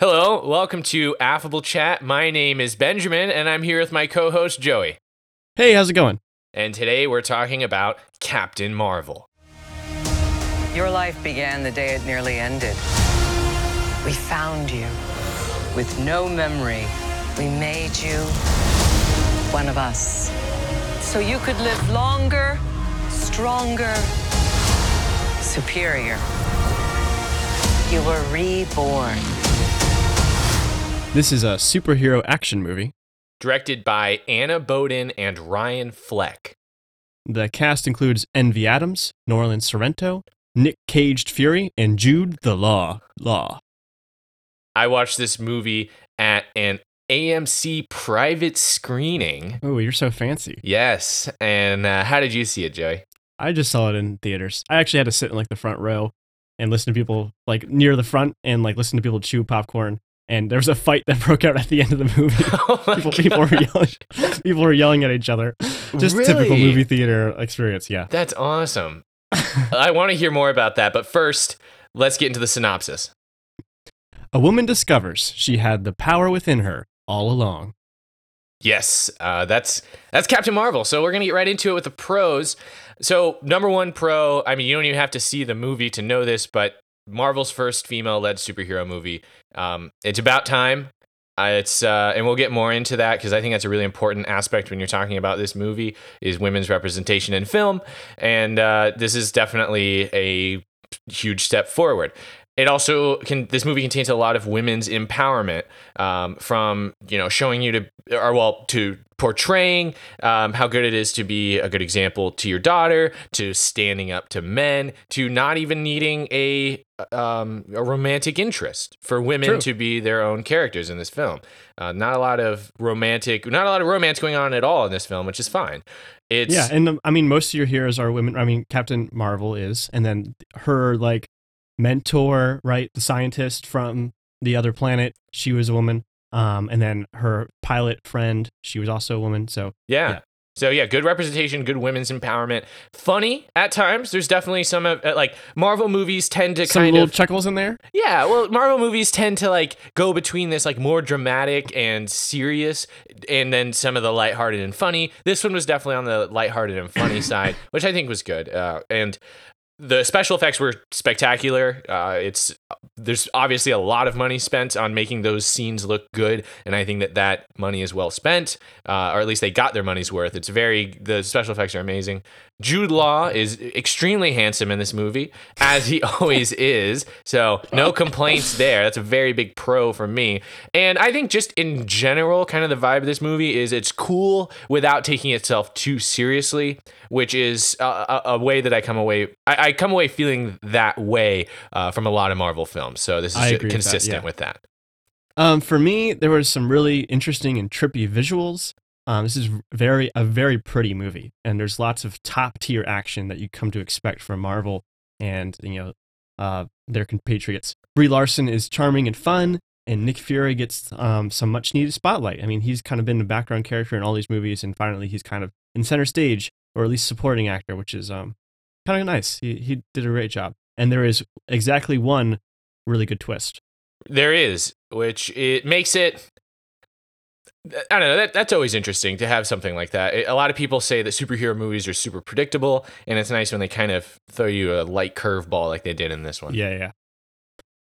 Hello, welcome to Affable Chat. My name is Benjamin, and I'm here with my co host, Joey. Hey, how's it going? And today we're talking about Captain Marvel. Your life began the day it nearly ended. We found you. With no memory, we made you one of us. So you could live longer, stronger, superior. You were reborn. This is a superhero action movie. Directed by Anna Boden and Ryan Fleck. The cast includes Envy Adams, Nolan Sorrento, Nick Caged Fury, and Jude the Law. Law. I watched this movie at an AMC private screening. Oh, you're so fancy. Yes. And uh, how did you see it, Joey? I just saw it in theaters. I actually had to sit in like the front row and listen to people like near the front and like listen to people chew popcorn. And there was a fight that broke out at the end of the movie. Oh people, people were yelling. People were yelling at each other. Just typical movie theater experience. Yeah. That's awesome. I want to hear more about that, but first, let's get into the synopsis. A woman discovers she had the power within her all along. Yes, uh, that's that's Captain Marvel. So we're gonna get right into it with the pros. So number one pro, I mean, you don't even have to see the movie to know this, but Marvel's first female-led superhero movie. Um, it's about time. Uh, it's uh, and we'll get more into that because I think that's a really important aspect when you're talking about this movie is women's representation in film, and uh, this is definitely a huge step forward. It also can. This movie contains a lot of women's empowerment, um, from you know showing you to, or well, to portraying um, how good it is to be a good example to your daughter, to standing up to men, to not even needing a um, a romantic interest for women True. to be their own characters in this film. Uh, not a lot of romantic, not a lot of romance going on at all in this film, which is fine. It's Yeah, and um, I mean, most of your heroes are women. I mean, Captain Marvel is, and then her like mentor, right, the scientist from the other planet, she was a woman. Um, and then her pilot friend, she was also a woman. So Yeah. Yeah. So yeah, good representation, good women's empowerment. Funny at times. There's definitely some of uh, like Marvel movies tend to some kind little of chuckles in there. yeah. Well, Marvel movies tend to like go between this like more dramatic and serious, and then some of the lighthearted and funny. This one was definitely on the lighthearted and funny side, which I think was good. Uh, and the special effects were spectacular. Uh, it's there's obviously a lot of money spent on making those scenes look good, and I think that that money is well spent, uh, or at least they got their money's worth. It's very the special effects are amazing. Jude Law is extremely handsome in this movie, as he always is. So no complaints there. That's a very big pro for me. And I think just in general, kind of the vibe of this movie is it's cool without taking itself too seriously, which is a, a, a way that I come away. I, I come away feeling that way uh, from a lot of Marvel films. So this is agree with that, consistent yeah. with that. Um, for me, there was some really interesting and trippy visuals. Um, this is very a very pretty movie, and there's lots of top tier action that you come to expect from Marvel and you know uh, their compatriots. Brie Larson is charming and fun, and Nick Fury gets um, some much needed spotlight. I mean, he's kind of been a background character in all these movies, and finally he's kind of in center stage, or at least supporting actor, which is um, kind of nice. He he did a great job, and there is exactly one really good twist. There is, which it makes it. I don't know. That, that's always interesting to have something like that. It- a lot of people say that superhero movies are super predictable, and it's nice when they kind of throw you a light curveball like they did in this one. Yeah, yeah.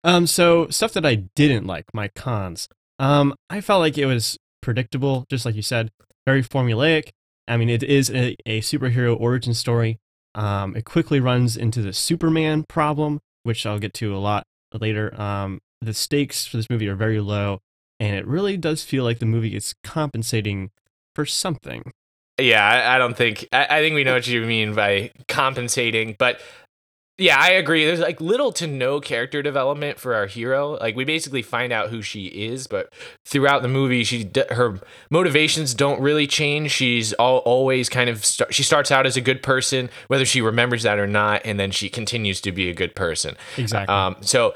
Um, so stuff that I didn't like, my cons. Um, I felt like it was predictable, just like you said, very formulaic. I mean, it is a, a superhero origin story. Um, it quickly runs into the Superman problem, which I'll get to a lot later. Um, the stakes for this movie are very low, and it really does feel like the movie is compensating for something. Yeah, I, I don't think. I, I think we know what you mean by compensating, but yeah, I agree. There's like little to no character development for our hero. Like we basically find out who she is, but throughout the movie, she her motivations don't really change. She's all, always kind of st- she starts out as a good person, whether she remembers that or not, and then she continues to be a good person. Exactly. Um, so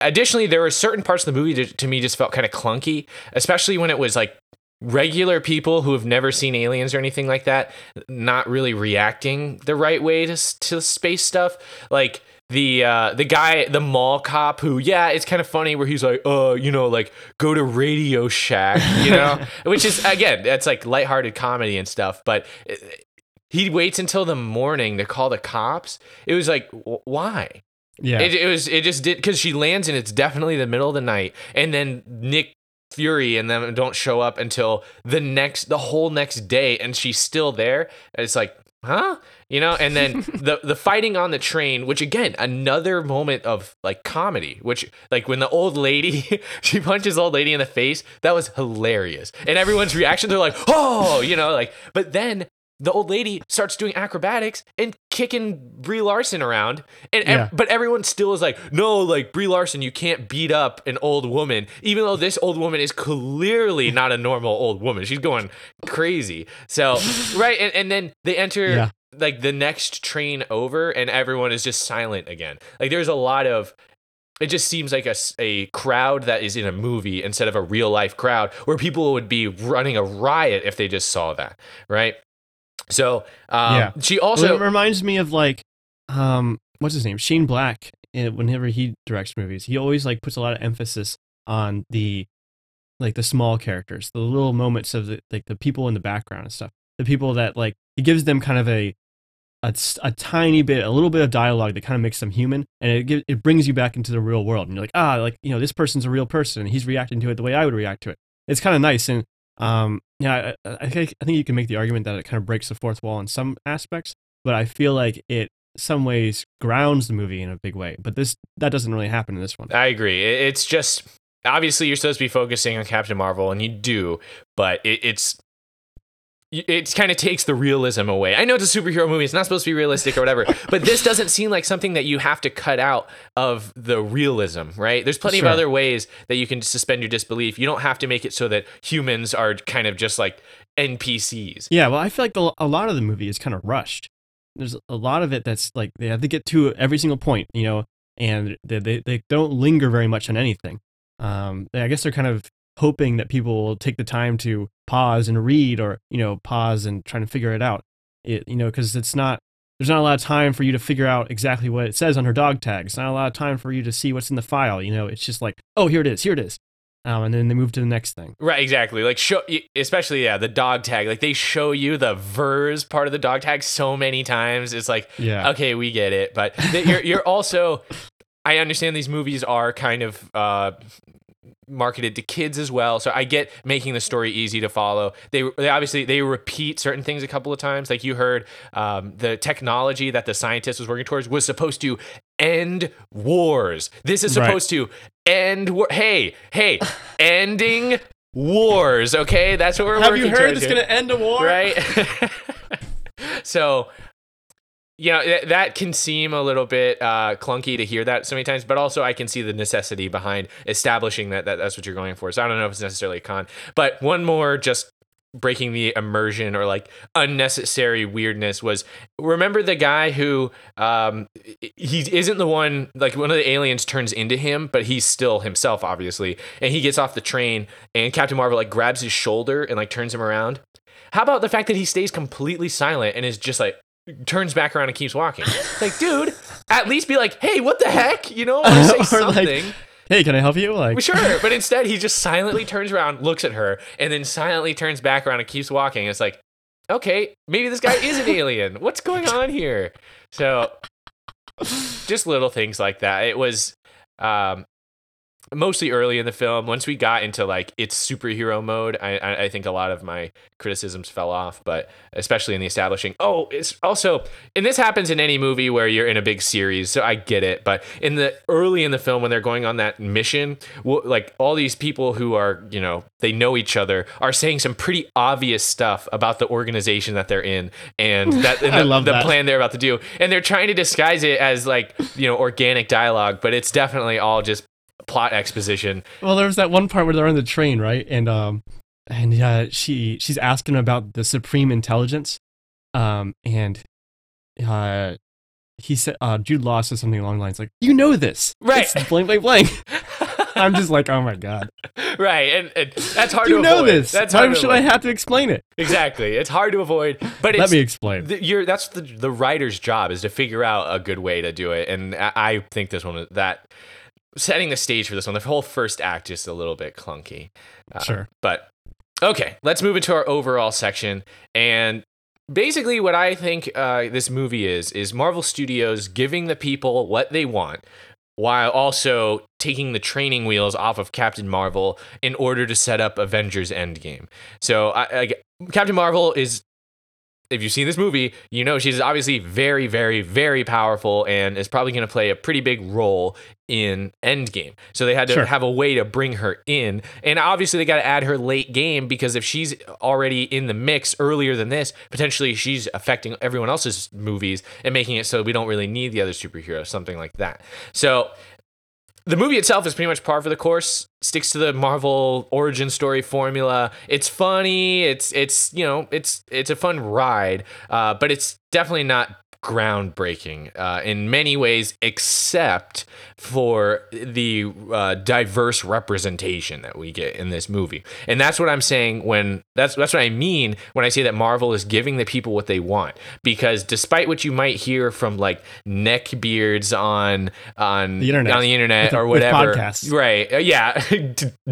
additionally, there were certain parts of the movie that to me just felt kind of clunky, especially when it was like regular people who have never seen aliens or anything like that not really reacting the right way to, to space stuff like the uh, the guy, the mall cop, who yeah, it's kind of funny where he's like, uh, you know, like go to Radio Shack, you know, which is again, that's like lighthearted comedy and stuff, but. uh, he waits until the morning to call the cops. It was like, wh- why? Yeah. It, it was. It just did because she lands and it's definitely the middle of the night, and then Nick Fury and them don't show up until the next, the whole next day, and she's still there. It's like, huh? You know. And then the the fighting on the train, which again, another moment of like comedy, which like when the old lady she punches old lady in the face, that was hilarious, and everyone's reaction, they're like, oh, you know, like, but then the old lady starts doing acrobatics and kicking Brie Larson around, and ev- Yeah. but everyone still is like, no, like Brie Larson, you can't beat up an old woman, even though this old woman is clearly not a normal old woman. She's going crazy. So right, and, and then they enter Yeah. like the next train over, and everyone is just silent again. Like there's a lot of. It just seems like a, a crowd that is in a movie instead of a real life crowd where people would be running a riot if they just saw that, right? So um, Yeah. she Well, also it reminds me of like, um, what's his name? Shane Black. And whenever he directs movies, he always like puts a lot of emphasis on the, like the small characters, the little moments of the like the people in the background and stuff. The people that like he gives them kind of a a, a tiny bit, a little bit of dialogue that kind of makes them human, and it gives, it brings you back into the real world. And you're like, ah, like you know, this person's a real person, and he's reacting to it the way I would react to it. It's kind of nice, and um, yeah, I, I think I think you can make the argument that it kind of breaks the fourth wall in some aspects, but I feel like it some ways grounds the movie in a big way. But this that doesn't really happen in this one. I agree. It's just obviously you're supposed to be focusing on Captain Marvel, and you do, but it, it's it kind of takes the realism away. I know it's a superhero movie; it's not supposed to be realistic or whatever, but this doesn't seem like something that you have to cut out of the realism, right? There's plenty Sure. of other ways that you can suspend your disbelief. You don't have to make it so that humans are kind of just like NPCs. Yeah, well, I feel like the, a lot of the movie is kind of rushed. There's a lot of it that's like they have to get to every single point, you know, and they they, they don't linger very much on anything. Um, I guess they're kind of hoping that people will take the time to pause and read, or you know, pause and trying to figure it out. It you know, because it's not there's not a lot of time for you to figure out exactly what it says on her dog tag. It's not a lot of time for you to see what's in the file. You know, it's just like, oh, here it is, here it is, um, and then they move to the next thing. Right, exactly. Like show, especially yeah, the dog tag. Like they show you the vers part of the dog tag so many times. It's like, Yeah. okay, we get it. But you're you're also, I understand these movies are kind of uh, marketed to kids as well. So I get making the story easy to follow. They they obviously they repeat certain things a couple of times. Like you heard, um, the technology that the scientist was working towards was supposed to end wars. This is Right. supposed to end war. Hey, hey, ending wars. Okay, that's what we're working. Have working you heard towards it's going to end a war? right? so, you know, th- that can seem a little bit uh, clunky to hear that so many times, but also I can see the necessity behind establishing that, that that's what you're going for. So I don't know if it's necessarily a con. But one more just breaking the immersion or like unnecessary weirdness was remember the guy who um he isn't the one like one of the aliens turns into him but he's still himself obviously and he gets off the train and captain marvel like grabs his shoulder and like turns him around how about the fact that he stays completely silent and is just like turns back around and keeps walking? like, dude, at least be like, hey, what the heck? You know, or say Or, like, something. Hey, can I help you? Like, sure, but instead he just silently turns around, looks at her, and then silently turns back around and keeps walking. It's like, okay, maybe this guy is an alien. What's going on here? So, just little things like that. It was um, mostly early in the film. Once we got into like its superhero mode, I, I, think a lot of my criticisms fell off. But especially in the establishing. Oh, it's also, and this happens in any movie where you're in a big series, so I get it. But in the early in the film when they're going on that mission, well, like all these people who are, you know, they know each other are saying some pretty obvious stuff about the organization that they're in and that and the, the that. plan they're about to do. And they're trying to disguise it as like, you know, organic dialogue, but it's definitely all just plot exposition. well, there was that one part where they're on the train, right? And um, and uh, she she's asking about the supreme intelligence, um, and uh, he said uh, Jude Law says something along the lines like, "You know this, Right. It's blank, blank, blank." I'm just like, oh my god. right, and, and that's hard to avoid you to know avoid. this. That's Why hard should I have to explain it? Exactly, it's hard to avoid. But Let me explain. the, you're that's the the writer's job is to figure out a good way to do it, and I, I think this one that setting the stage for this one, the whole first act is a little bit clunky. Uh, Sure. but okay, let's move into our overall section and. Basically, what I think uh, this movie is is Marvel Studios giving the people what they want, while also taking the training wheels off of Captain Marvel in order to set up Avengers Endgame. So, I, I, Captain Marvel is if you've seen this movie, you know she's obviously very, very, very powerful and is probably going to play a pretty big role in Endgame. So they had to Sure. have a way to bring her in. And obviously, they got to add her late game because if she's already in the mix earlier than this, potentially she's affecting everyone else's movies and making it so we don't really need the other superheroes, something like that. So the movie itself is pretty much par for the course. Sticks to the marvel origin story formula. It's funny. It's it's you know it's it's a fun ride. Uh, but it's definitely not groundbreaking uh, in many ways except for the uh, diverse representation that we get in this movie and that's what i'm saying when that's that's what i mean when i say that marvel is giving the people what they want because despite what you might hear from like neck beards on on The internet. on the internet or whatever podcasts. right Uh, yeah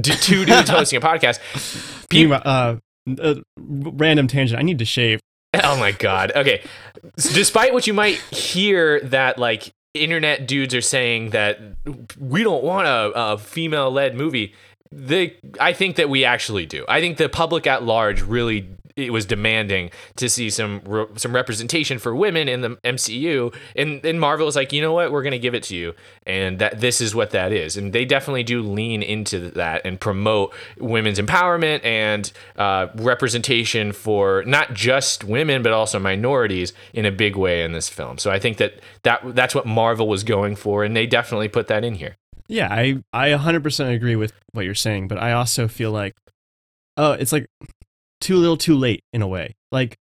two dudes hosting a podcast Being, uh, uh, random tangent. I need to shave. Oh my god. Okay. S- Despite what you might hear that like internet dudes are saying that we don't want a, a female led movie, the I think that we actually do. I think the public at large really it was demanding to see some re- some representation for women in the MCU and and Marvel is like, "You know what? We're going to give it to you." And that this is what that is. And they definitely do lean into that and promote women's empowerment and uh, representation for not just women but also minorities in a big way in this film. So I think that, that that's what Marvel was going for and they definitely put that in here. Yeah, I I 100% agree with what you're saying, but I also feel like oh, it's like too little too late in a way. Like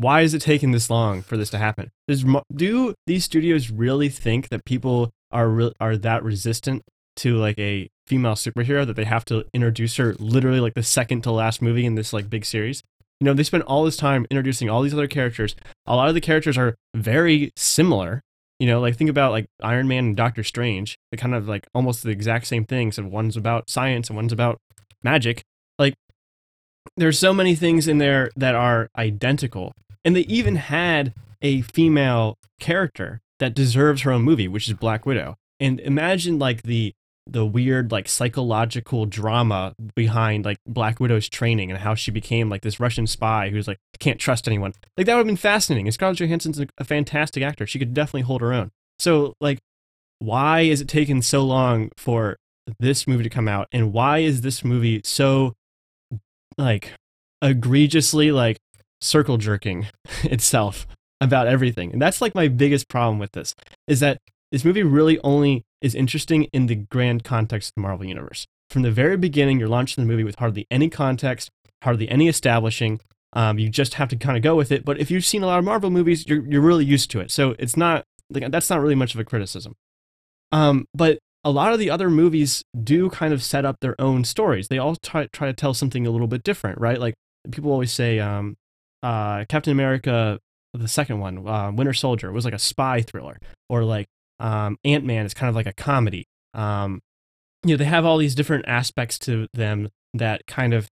why is it taking this long for this to happen? Does, do these studios really think that people are re- are that resistant to like a female superhero that they have to introduce her literally like the second to last movie in this like big series? You know, they spend all this time introducing all these other characters. A lot of the characters are very similar. You know, like think about like Iron Man and Doctor Strange. They're kind of like almost the exact same things. And one's about science and one's about magic. There's so many things in there that are identical. And they even had a female character that deserves her own movie, which is Black Widow. And imagine like the the weird like psychological drama behind like Black Widow's training and how she became like this Russian spy who's like can't trust anyone. Like that would have been fascinating. And Scarlett Johansson's a, a fantastic actor. She could definitely hold her own. So like why is it taking so long for this movie to come out and why is this movie so like egregiously like circle jerking itself about everything. And that's like my biggest problem with this is that this movie really only is interesting in the grand context of the marvel universe. From the very beginning you're launching the movie with hardly any context hardly any establishing. Um, you just have to kind of go with it. But if you've seen a lot of marvel movies you're, you're really used to it. So it's not like that's not really much of a criticism. Um, but a lot of the other movies do kind of set up their own stories. They all try, try to tell something a little bit different, right? Like people always say, um, uh, Captain America, the second one, uh, Winter Soldier, was like a spy thriller, or like um, Ant Man is kind of like a comedy. Um, you know, they have all these different aspects to them that kind of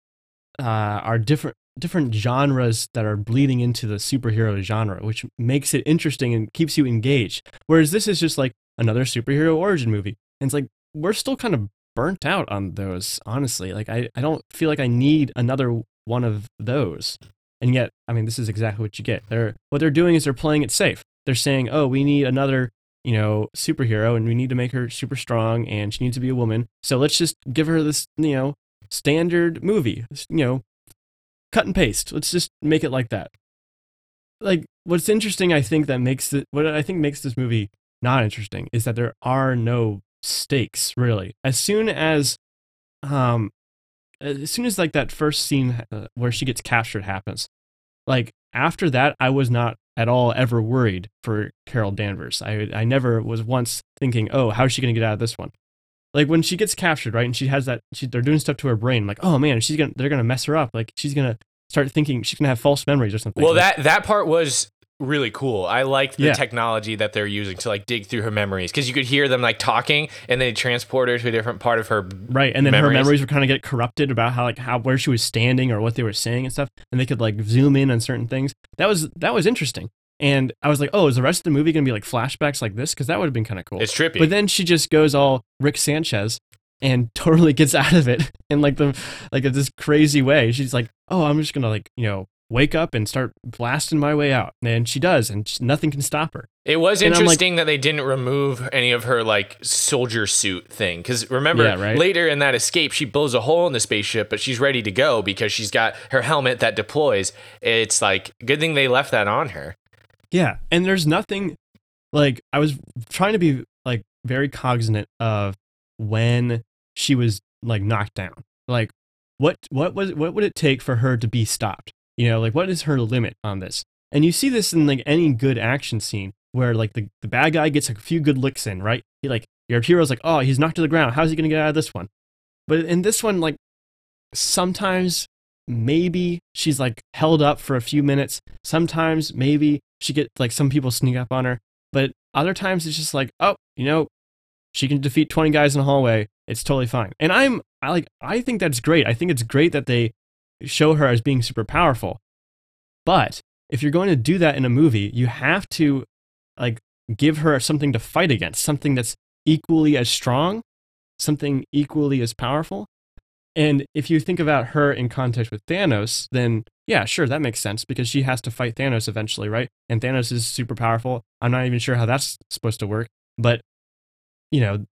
uh, are different different genres that are bleeding into the superhero genre, which makes it interesting and keeps you engaged. Whereas this is just like another superhero origin movie. And it's like we're still kind of burnt out on those, honestly. Like I, I don't feel like I need another one of those. And yet, I mean, this is exactly what you get. They're what they're doing is they're playing it safe. They're saying, "Oh, we need another, you know, superhero and we need to make her super strong and she needs to be a woman. So let's just give her this, you know, standard movie, you know, cut and paste. Let's just make it like that." Like what's interesting I think that makes it what I think makes this movie not interesting is that there are no stakes really. As soon as um as soon as like that first scene uh, where she gets captured happens, like after that I was not at all ever worried for Carol Danvers. I I never was once thinking, "Oh, how is she going to get out of this one?" like when she gets captured, right, and she has that, she, they're doing stuff to her brain. like, oh man, she's gonna, they're gonna mess her up. Like she's gonna start thinking she's gonna have false memories or something. Well, Like, that that part was really cool. I liked the Yeah. technology that they're using to like dig through her memories because you could hear them like talking and they transport her to a different part of her. right, and then her memories. memories would kind of get corrupted about how like how where she was standing or what they were saying and stuff, and they could like zoom in on certain things. That was that was interesting. And I was like, oh, is the rest of the movie gonna be like flashbacks like this? Because that would have been kind of cool. It's trippy. But then she just goes all Rick Sanchez and totally gets out of it in like the like this crazy way. She's like, "Oh, I'm just gonna like you know wake up and start blasting my way out," and she does, and she, nothing can stop her. It was And I'm like- interesting that they didn't remove any of her like soldier suit thing because remember Yeah, right. later in that escape she blows a hole in the spaceship but she's ready to go because she's got her helmet that deploys. It's like good thing they left that on her. Yeah, and there's nothing like I was trying to be like very cognizant of when she was like knocked down. Like what what was what would it take for her to be stopped? You know, like what is her limit on this? And you see this in like any good action scene where like the, the bad guy gets a few good licks in, right? He like your hero's like, oh, he's knocked to the ground. How's he gonna get out of this one? But in this one, like sometimes maybe she's like held up for a few minutes. Sometimes maybe she get like some people sneak up on her, but other times it's just like, oh, you know, she can defeat 20 guys in a hallway. It's totally fine. And I'm I like I think that's great. I think it's great that they show her as being super powerful. But if you're going to do that in a movie, you have to like give her something to fight against, something that's equally as strong, something equally as powerful. And if you think about her in context with Thanos, then yeah, sure, that makes sense because she has to fight Thanos eventually, right? And Thanos is super powerful. I'm not even sure how that's supposed to work, but you know,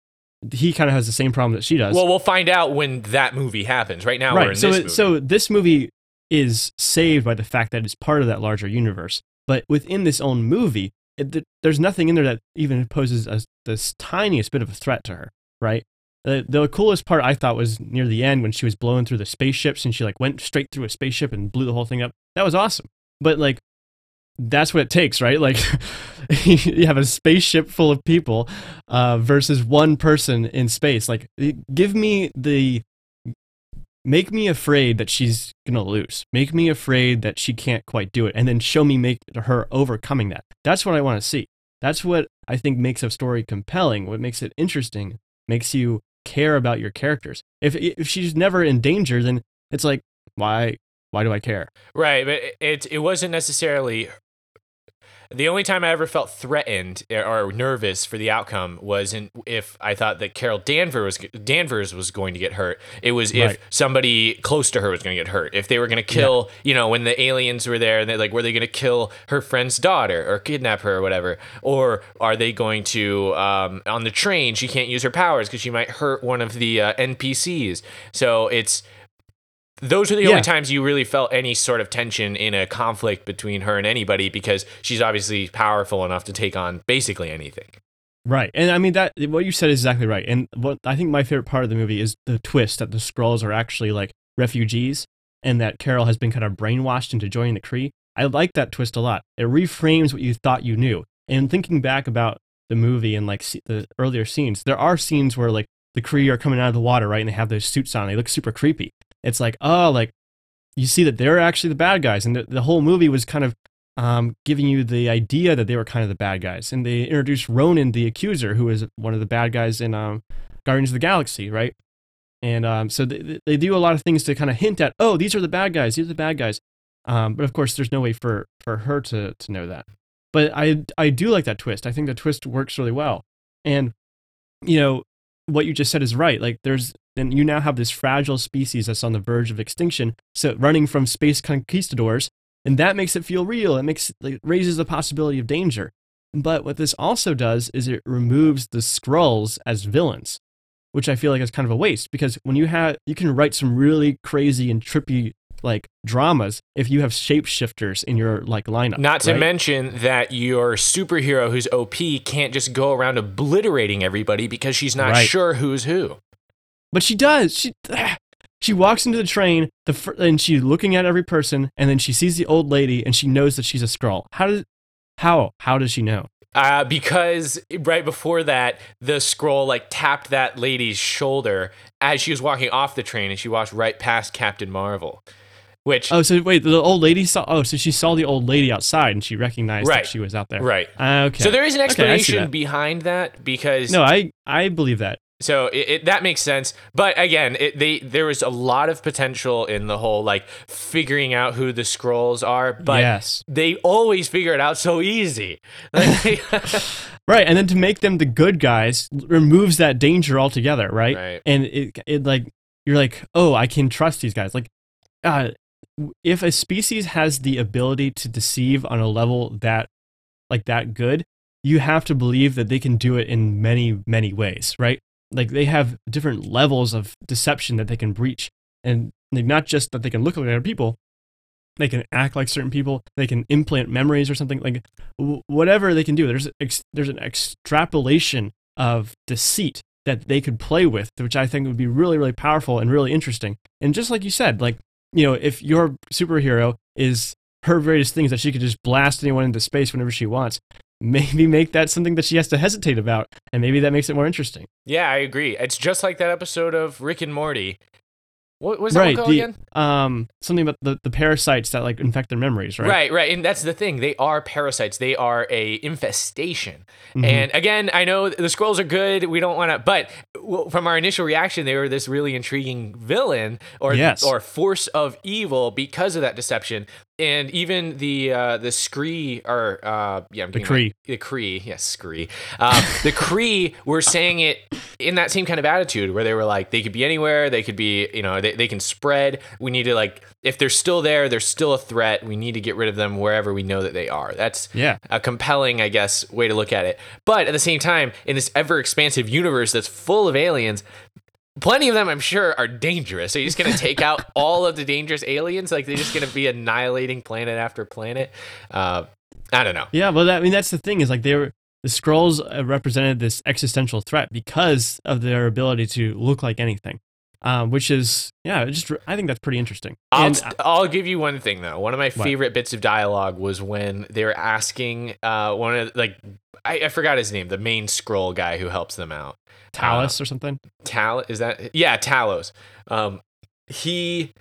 he kind of has the same problem that she does. Well, we'll find out when that movie happens. Right now we're in right. So, this it, movie. so this movie is saved by the fact that it's part of that larger universe. But within this own movie, it, there's nothing in there that even poses a, this tiniest bit of a threat to her, right? The, the coolest part I thought was near the end when she was blowing through the spaceships and she like went straight through a spaceship and blew the whole thing up. That was awesome. But like, that's what it takes, right? Like, you have a spaceship full of people uh, versus one person in space. Like, give me the make me afraid that she's gonna lose. Make me afraid that she can't quite do it and then show me make her overcoming that. That's what i want to see. That's what i think makes a story compelling. What makes it interesting makes you care about your characters. If if she's never in danger then it's like why why do i care? Right, but it- it it wasn't necessarily the only time I ever felt threatened or nervous for the outcome was in if I thought that Carol Danvers was Danvers was going to get hurt. It was if Right. somebody close to her was going to get hurt. If they were going to kill, you know, when the aliens were there and they're like were they going to kill her friend's daughter or kidnap her or whatever, or are they going to um, on the train she can't use her powers because she might hurt one of the uh, NPCs. So it's those are the Yeah. only times you really felt any sort of tension in a conflict between her and anybody because she's obviously powerful enough to take on basically anything. Right. And I mean that what you said is exactly right. And what I think my favorite part of the movie is the twist that the Skrulls are actually like refugees and that Carol has been kind of brainwashed into joining the Kree. I like that twist a lot. It reframes what you thought you knew. And thinking back about the movie and like the earlier scenes, there are scenes where like the Kree are coming out of the water, right? And they have those suits on. They look super creepy. It's like, oh, like you see that they're actually the bad guys. And the, the whole movie was kind of um, giving you the idea that they were kind of the bad guys. And they introduced Ronan, the accuser, who is one of the bad guys in um, Guardians of the Galaxy, right? And um, so they, they do a lot of things to kind of hint at, oh, these are the bad guys, these are the bad guys. Um, but of course, there's no way for, for her to, to know that. But I, I do like that twist. I think the twist works really well. And, you know, what you just said is right. Like, there's, and you now have this fragile species that's on the verge of extinction. So running from space conquistadors, and that makes it feel real. It makes like, raises the possibility of danger. But what this also does is it removes the Skrulls as villains, which I feel like is kind of a waste because when you have you can write some really crazy and trippy like dramas if you have shapeshifters in your like lineup. Not to right? mention that your superhero who's OP can't just go around obliterating everybody because she's not Right. sure who's who. But she does. She she walks into the train, the fir- and she's looking at every person, and then she sees the old lady, and she knows that she's a Skrull. How does how how does she know? Uh, because right before that, the Skrull like tapped that lady's shoulder as she was walking off the train, and she walked right past Captain Marvel. Which Oh, so wait, the old lady saw. Oh, so she saw the old lady outside and she recognized Right. that she was out there. right. Uh, okay. So there is an Okay, explanation that. behind that because No, I I believe that. So it, it, that makes sense, but again, it, they there was a lot of potential in the whole like figuring out who the Skrulls are, but yes. they always figure it out so easy. Like, Right, and then to make them the good guys removes that danger altogether, right? Right. And it it like you're like, oh, I can trust these guys. Like, uh, if a species has the ability to deceive on a level that like that good, you have to believe that they can do it in many many ways, right? Like they have different levels of deception that they can breach, and like not just that they can look like other people, they can act like certain people, they can implant memories or something like w- whatever they can do. There's ex- there's an extrapolation of deceit that they could play with, which I think would be really really powerful and really interesting. And just like you said, like you know, if your superhero is her greatest thing is that she could just blast anyone into space whenever she wants, maybe make that something that she has to hesitate about, and maybe that makes it more interesting. yeah, I agree. It's just like that episode of Rick and Morty. What was that right? one called The again? um something about the, the parasites that like infect their memories, right? Right, right, and that's the thing. They are parasites. They are a infestation. Mhm. And again, I know the Skrulls are good. We don't want to, but from our initial reaction, they were this really intriguing villain or Yes. or force of evil because of that deception. And even the uh, the Scree or uh, yeah, I'm The Kree, the Kree, yes, Scree. Um, the Kree were saying it in that same kind of attitude where they were like, they could be anywhere, they could be, you know, they, they can spread. We need to like, if they're still there, they're still a threat. We need to get rid of them wherever we know that they are. That's Yeah. a compelling, I guess, way to look at it. But at the same time, in this ever expansive universe that's full of aliens, plenty of them, I'm sure, are dangerous. So you're just gonna take out all of the dangerous aliens? Like they're just gonna be annihilating planet after planet? Uh, I don't know. Yeah, well, that, I mean, that's the thing is like they were the Skrulls uh, represented this existential threat because of their ability to look like anything, um, which is yeah, just I think that's pretty interesting. I'll, And, I'll give you one thing though. One of my What? favorite bits of dialogue was when they were asking uh, one of like I, I forgot his name, the main Skrull guy who helps them out. Talus or something. Tal is that yeah Talos. Um, he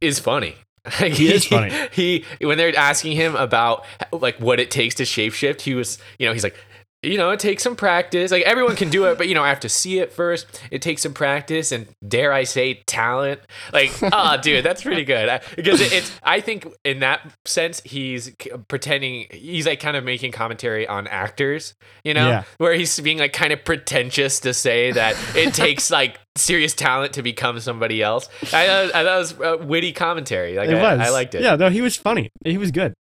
is funny. He is funny. He when they're asking him about like what it takes to shapeshift, he was you know he's like. You know, it takes some practice. Like everyone can do it, but you know, I have to see it first. It takes some practice and dare I say talent. Like, ah, dude, that's pretty good. I, because it, it's, I think in that sense, he's pretending. He's like kind of making commentary on actors. You know, Yeah. where he's being like kind of pretentious to say that it takes like serious talent to become somebody else. I thought, I thought it was witty commentary. Like it I, was. I liked it. Yeah, no, he was funny. He was good.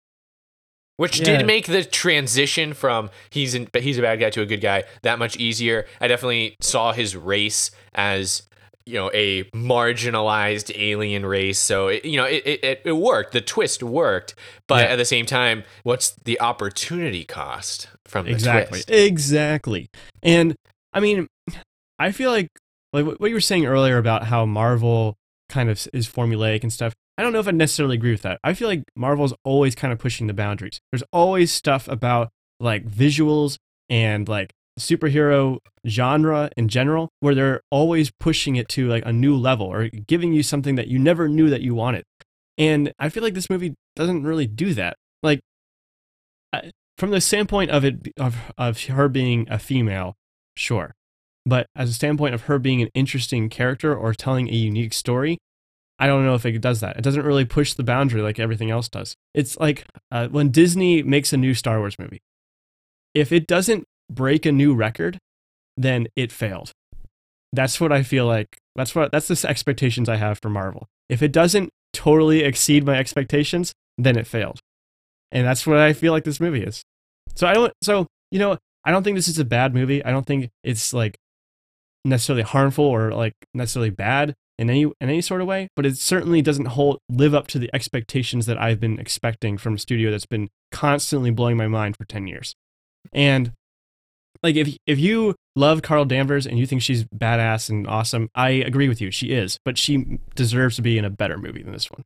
Which Yeah. did make the transition from he's in, he's a bad guy to a good guy that much easier. I definitely saw his race as you know a marginalized alien race, so it, you know it, it it worked. The twist worked, but Yeah. at the same time, what's the opportunity cost from the exactly twist? exactly and i mean i feel like like what what you were saying earlier about how marvel kind of is formulaic and stuff i don't know if i necessarily agree with that. I feel like marvel's always kind of pushing the boundaries. There's always stuff about like visuals and like superhero genre in general where they're always pushing it to like a new level or giving you something that you never knew that you wanted. And i feel like this movie doesn't really do that. Like I- from the standpoint of it of of her being a female, sure, but as a standpoint of her being an interesting character or telling a unique story, I don't know if it does that. It doesn't really push the boundary like everything else does. It's like uh, when Disney makes a new Star Wars movie. If it doesn't break a new record, then it failed. That's what I feel like. That's what that's the expectations I have for Marvel. If it doesn't totally exceed my expectations, then it failed. And that's what I feel like this movie is. So I don't so you know, I don't think this is a bad movie. I don't think it's like necessarily harmful or like necessarily bad in any in any sort of way, but it certainly doesn't hold live up to the expectations that I've been expecting from a studio that's been constantly blowing my mind for 10 years. And like if if you love Carol Danvers and you think she's badass and awesome, I agree with you. She is, but she deserves to be in a better movie than this one.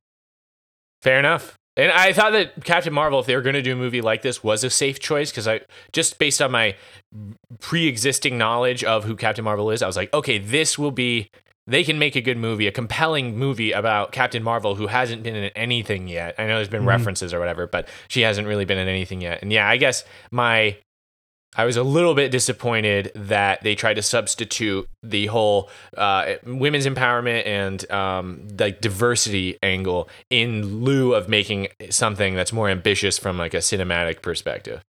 Fair enough. And I thought that Captain Marvel, if they were going to do a movie like this, was a safe choice because I just based on my pre-existing knowledge of who Captain Marvel is, I was like, okay, this will be. They can make a good movie, a compelling movie about Captain Marvel who hasn't been in anything yet. I know there's been Mhm. references or whatever, but she hasn't really been in anything yet. And yeah, I guess my I was a little bit disappointed that they tried to substitute the whole uh, women's empowerment and um, like diversity angle in lieu of making something that's more ambitious from like a cinematic perspective.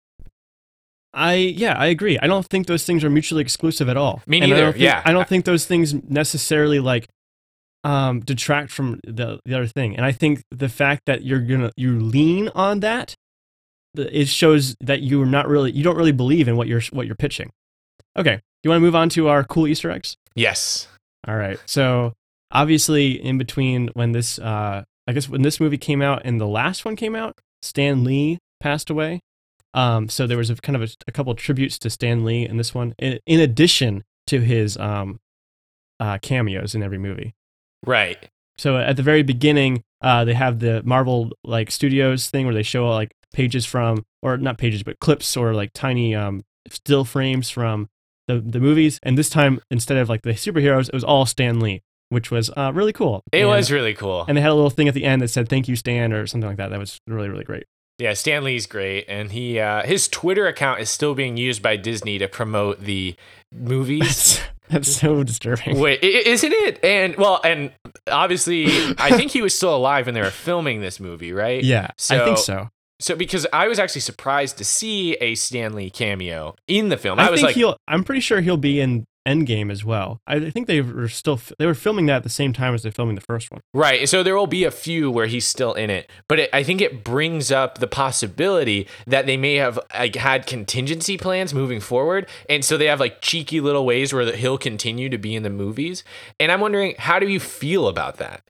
I yeah, I agree. I don't think those things are mutually exclusive at all. Me And I neither, think- yeah. I don't think those things necessarily like um detract from the the other thing. And I think the fact that you're gonna you lean on that, it shows that you're not really you don't really believe in what you're what you're pitching. Okay, you want to move on to our cool Easter eggs? Yes. All right. So obviously, in between when this, uh, I guess when this movie came out and the last one came out, Stan Lee passed away. Um, so there was a kind of a, a couple tributes to Stan Lee in this one, in, in addition to his um, uh, cameos in every movie. Right. So at the very beginning, uh, they have the Marvel like Studios thing where they show like pages from, or not pages, but clips or like tiny um, still frames from the the movies. And this time, instead of like the superheroes, it was all Stan Lee, which was uh, really cool. It And- was really cool. And they had a little thing at the end that said "Thank you, Stan" or something like that. That was really really great. Yeah, Stan Lee's great, and he uh, his Twitter account is still being used by Disney to promote the movies. That's so disturbing. Wait, isn't it? And well, and obviously, I think he was still alive when they were filming this movie, right? Yeah, I think So- so. So because I was actually surprised to see a Stan Lee cameo in the film. I, I, was think like, he'll. I'm pretty sure he'll be in Endgame as well. I think they were still they were filming that at the same time as they're filming the first one. right. So there will be a few where he's still in it, but it, I think it brings up the possibility that they may have like had contingency plans moving forward, and so they have like cheeky little ways where that he'll continue to be in the movies. And I'm wondering, how do you feel about that?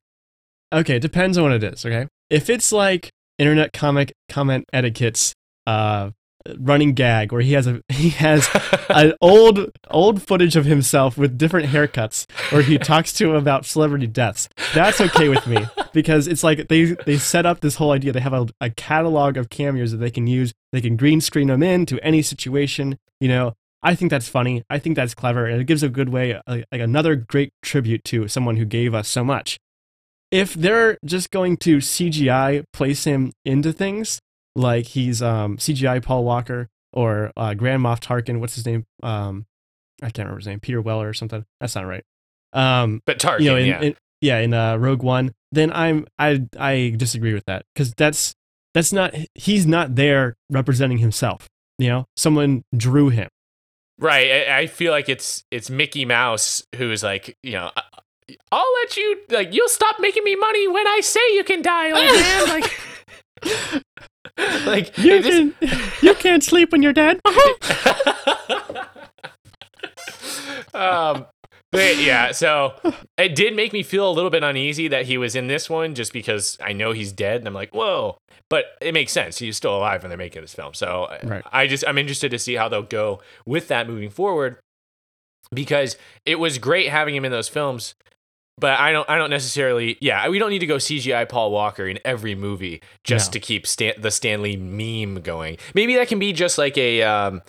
Okay, it depends on what it is. Okay, if it's like internet comic comment etiquette's uh, running gag, where he has a he has an old old footage of himself with different haircuts, where he talks to him about celebrity deaths. That's okay with me because it's like they they set up this whole idea. They have a, a catalog of cameos that they can use. They can green screen them into any situation. You know, I think that's funny. I think that's clever, and it gives a good way, like another great tribute to someone who gave us so much. If they're just going to CGI place him into things, like he's um, CGI Paul Walker or uh, Grand Moff Tarkin, what's his name? Um, I can't remember his name. Peter Weller or something. That's not right. Um, But Tarkin, you know, in, yeah. in, yeah, in uh, Rogue One, then I'm I I disagree with that because that's that's not he's not there representing himself. You know, someone drew him. Right. I, I feel like it's it's Mickey Mouse who's like, you know, "I- I'll let you like you'll stop making me money when I say you can die, old man. Like, like You it just- can you can't sleep when you're dead. um, but yeah, so it did make me feel a little bit uneasy that he was in this one just because I know he's dead and I'm like, whoa. But it makes sense. He's still alive when they're making this film. So Right. I just, I'm interested to see how they'll go with that moving forward because it was great having him in those films. But I don't, I don't necessarily, yeah, we don't need to go CGI Paul Walker in every movie just No. to keep Stan, the Stan Lee meme going. Maybe that can be just like a, um,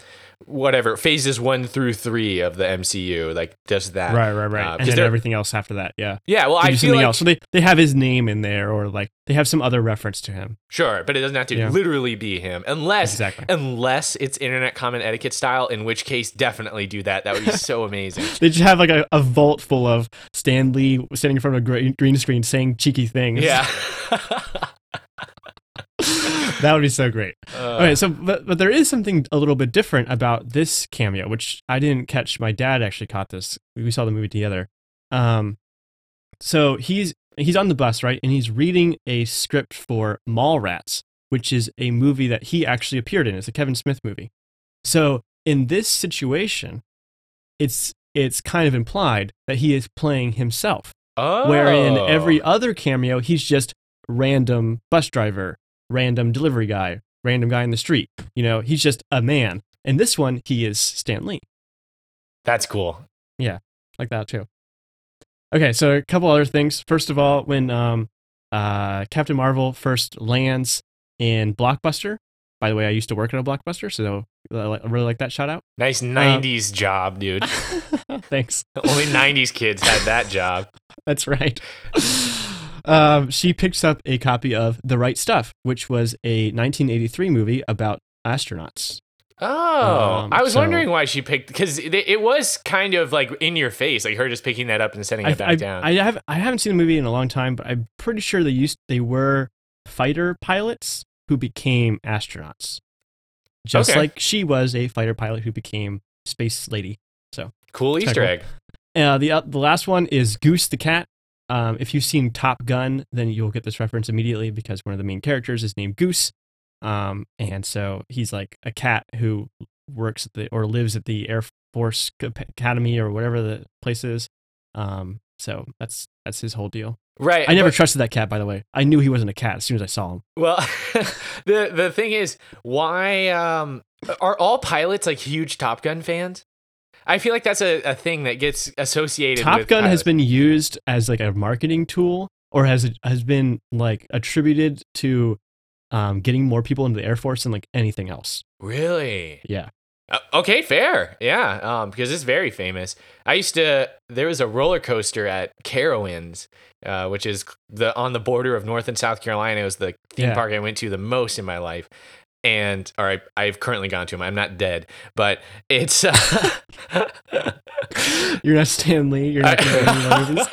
whatever phases one through three of the MCU, like just that. right, right, right. Uh, and then everything else after that. Yeah. Yeah, well, I do feel something like else. So they, they have his name in there, or like they have some other reference to him. sure, but it doesn't have to Yeah. literally be him, unless Exactly. unless it's internet comment etiquette style. In which case, definitely do that. That would be so amazing. They just have like a, a vault full of Stan Lee standing in front of a green screen saying cheeky things. Yeah. that would be so great. Uh, Okay, so but, but there is something a little bit different about this cameo, which I didn't catch. My dad actually caught this. We saw the movie together. Um, so he's he's on the bus, right, and he's reading a script for Mallrats, which is a movie that he actually appeared in. It's a Kevin Smith movie. So in this situation, it's it's kind of implied that he is playing himself oh. wherein every other cameo he's just random bus driver random delivery guy random guy in the street you know he's just a man and this one he is stan lee that's cool. Yeah, like that too okay so a couple other things first of all when um uh, Captain Marvel first lands in Blockbuster. By the way, I used to work at a Blockbuster, so I I really like that shout out. Nice '90s job, dude. Thanks. Only '90s kids had that job. That's right. Um, she picks up a copy of The Right Stuff, which was a 1983 movie about astronauts. Oh, Um, I was so- wondering why she picked because it, was kind of like in your face, like her just picking that up and setting it back I, down. I, have I haven't seen the movie in a long time, but I'm pretty sure they used they were fighter pilots who became astronauts, just Okay. like she was a fighter pilot who became space lady. So cool Easter cool. egg. Uh, the uh, the last one is Goose the cat. Um, if you've seen Top Gun, then you'll get this reference immediately because one of the main characters is named Goose, um, and so he's like a cat who works at the or lives at the Air Force Academy or whatever the place is. Um, so that's that's his whole deal. Right. I never but- trusted that cat, by the way. I knew he wasn't a cat as soon as I saw him. well, the the thing is, why um are all pilots like huge Top Gun fans? I feel like that's a, a thing that gets associated. Top with Gun has been used as like a marketing tool, or has has been like attributed to um, getting more people into the Air Force than like anything else. really. Yeah. Uh, okay, fair. Yeah, um, because it's very famous. I used to. There was a roller coaster at Carowinds, uh, which is the on the border of North and South Carolina. It was the theme Yeah. park I went to the most in my life. And all right, I've currently gone to him. I'm not dead, but it's. Uh, You're not Stan Lee. You're not any.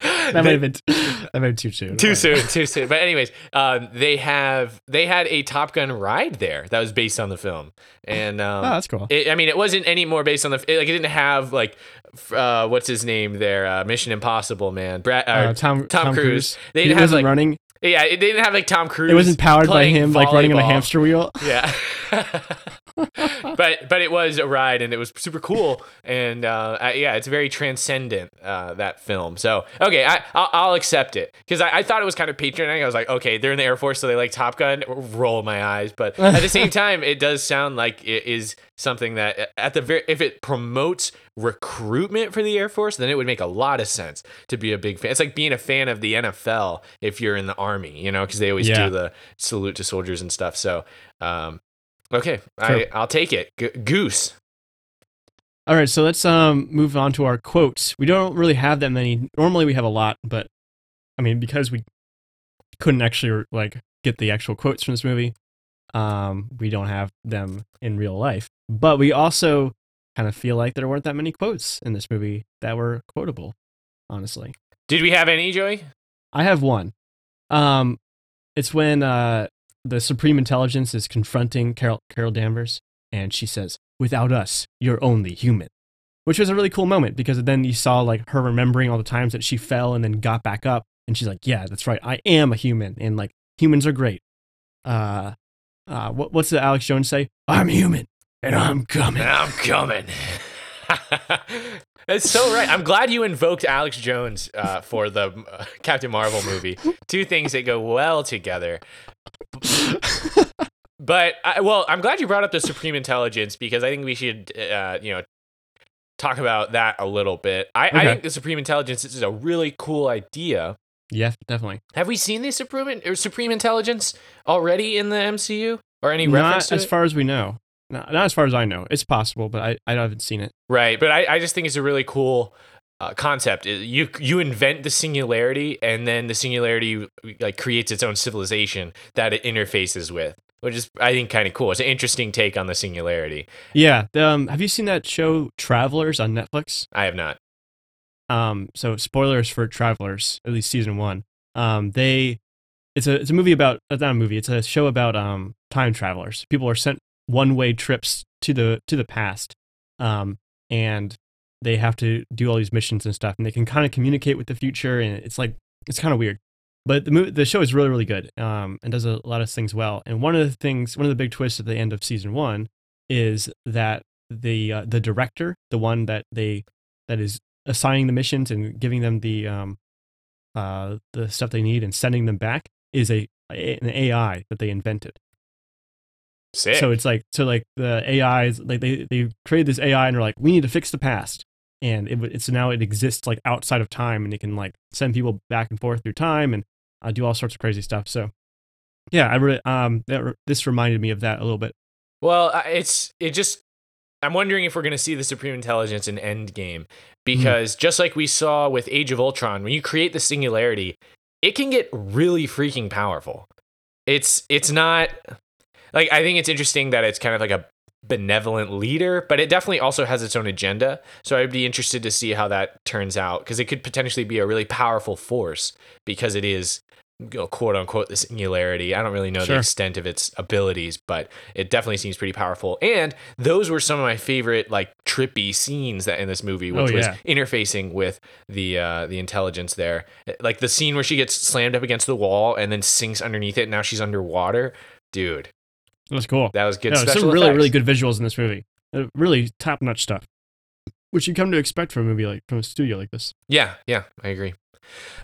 That might have been that might have been too soon. too soon, too soon. But anyways, um, they have they had a Top Gun ride there that was based on the film, and um, Oh, that's cool. It, I mean, it wasn't any more based on the it, like it didn't have like uh, what's his name there, uh, Mission Impossible, man, Brad, uh, Uh, Tom, Tom, Cruise. They He didn't have like running. Yeah, it didn't have like Tom Cruise. It wasn't powered by him like running on a hamster wheel. Yeah. but but it was a ride and it was super cool and uh, I- yeah, it's very transcendent uh, that film. So okay, I I'll, I'll accept it because I, I thought it was kind of patronizing. I was like, okay, they're in the Air Force, so they like Top Gun. Roll my eyes, but at the same time, it does sound like it is something that at the very if it promotes recruitment for the Air Force, then it would make a lot of sense to be a big fan. It's like being a fan of the NFL if you're in the Army, you know, because they always Yeah. do the salute to soldiers and stuff. So, um, okay, Sure. I I'll take it. G- Goose. All right, so let's um move on to our quotes. We don't really have that many. Normally we have a lot, but I mean because we couldn't actually like get the actual quotes from this movie, um we don't have them in real life. But we also kind of feel like there weren't that many quotes in this movie that were quotable, honestly. Did we have any, Joey? I have one. Um it's when uh the Supreme Intelligence is confronting Carol Carol Danvers and she says, "Without us, you're only human." Which was a really cool moment because then you saw like her remembering all the times that she fell and then got back up and she's like, "Yeah, that's right. I am a human and like humans are great." Uh uh what, what's the Alex Jones say? "I'm human and I'm coming." I'm coming. That's so right. I'm glad you invoked Alex Jones uh, for the uh, Captain Marvel movie. Two things that go well together. But I, well, I'm glad you brought up the Supreme Intelligence because I think we should, uh, you know, talk about that a little bit. I, I think the Supreme Intelligence is a really cool idea. yeah, definitely. Have we seen the Supreme or Supreme Intelligence already in the MCU or any Not reference as it? far as we know. Not, not as far as I know. It's possible, but I, I haven't seen it. Right, but I, I just think it's a really cool uh, concept. It- You you invent the singularity, and then the singularity like creates its own civilization that it interfaces with, which is I think kind of cool. It's an interesting take on the singularity. Yeah. Um, have you seen that show Travelers on Netflix? I have not. Um, so spoilers for Travelers, at least season one. Um, they, it's a it's a movie about uh, not a movie. It's a show about um time travelers. People are sent one way trips to the to the past, um, and they have to do all these missions and stuff, and they can kind of communicate with the future, and it's like it's kind of weird. But the movie, the show is really really good, um, and does a lot of things well. And one of the things, one of the big twists at the end of season one, is that the uh, the director, the one that they that is assigning the missions and giving them the um uh the stuff they need and sending them back is a an AI that they invented. Sick. So it's like so like the AIs like they they created this AI and they're like we need to fix the past and it, it's now it exists like outside of time and it can like send people back and forth through time and uh, do all sorts of crazy stuff. So, yeah, I really um re- this reminded me of that a little bit. Well, it's it just I'm wondering if we're going to see the supreme intelligence in Endgame because just like we saw with Age of Ultron, when you create the singularity, it can get really freaking powerful. It's it's not like I think it's interesting that it's kind of like a benevolent leader, but it definitely also has its own agenda. So I'd be interested to see how that turns out because it could potentially be a really powerful force because it is you know, quote unquote the singularity. I don't really know Sure. the extent of its abilities, but it definitely seems pretty powerful. And those were some of my favorite like trippy scenes that in this movie, which Oh, was interfacing with the uh, the intelligence there. Like the scene where she gets slammed up against the wall and then sinks underneath it. And now she's underwater, dude. It was cool. That was good. Special some really effects. really good visuals in this movie. Uh, really top notch stuff, which you come to expect from a movie like from a studio like this. Yeah, yeah, I agree.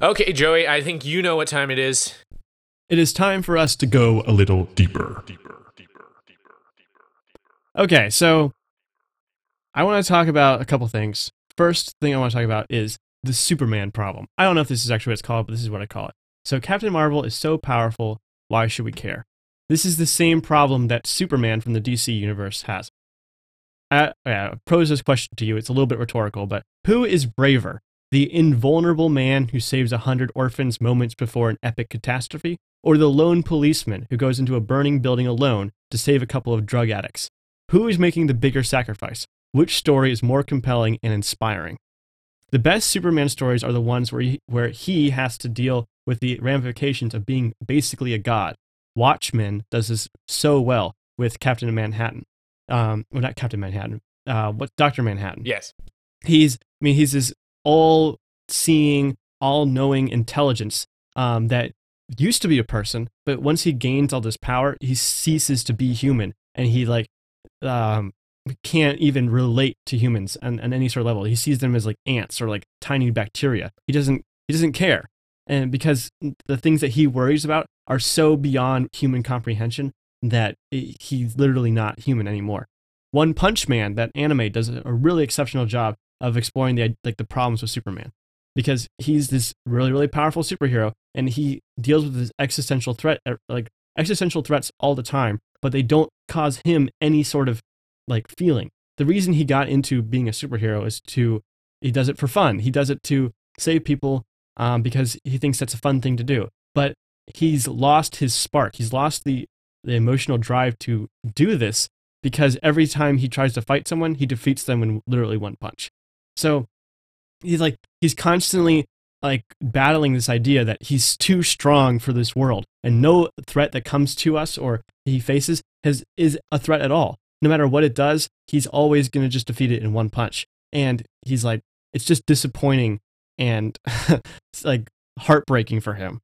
Okay, Joey, I think you know what time it is. It is time for us to go a little deeper. Deeper, deeper, deeper, deeper, deeper. Okay, so I want to talk about a couple things. First thing I want to talk about is the Superman problem. I don't know if this is actually what it's called, but this is what I call it. So Captain Marvel is so powerful, why should we care? This is the same problem that Superman from the DC universe has. Uh, yeah, I'll pose this question to you. It's a little bit rhetorical, but who is braver? The invulnerable man who saves a hundred orphans moments before an epic catastrophe, or the lone policeman who goes into a burning building alone to save a couple of drug addicts? Who is making the bigger sacrifice? Which story is more compelling and inspiring? The best Superman stories are the ones where he, where he has to deal with the ramifications of being basically a god. Watchmen does this so well with Captain Manhattan. Um, well, not Captain Manhattan. Uh, what Doctor Manhattan? Yes. he's i mean he's this all seeing all knowing intelligence um, that used to be a person but once he gains all this power he ceases to be human and he like um, can't even relate to humans on, on any sort of level he sees them as like ants or like tiny bacteria he doesn't he doesn't care and because the things that he worries about are so beyond human comprehension that he's literally not human anymore one Punch Man, that anime, does a really exceptional job of exploring the like the problems with Superman, because he's this really really powerful superhero, and he deals with this existential threat, uh, like existential threats all the time, but they don't cause him any sort of like feeling. The reason he got into being a superhero is to he does it for fun. He does it to save people um, because he thinks that's a fun thing to do. But he's lost his spark. He's lost the the emotional drive to do this because every time he tries to fight someone, he defeats them in literally one punch. So he's like he's constantly like battling this idea that he's too strong for this world and no threat that comes to us or he faces has is a threat at all. No matter what it does, he's always going to just defeat it in one punch. And he's like it's just disappointing and it's like heartbreaking for him.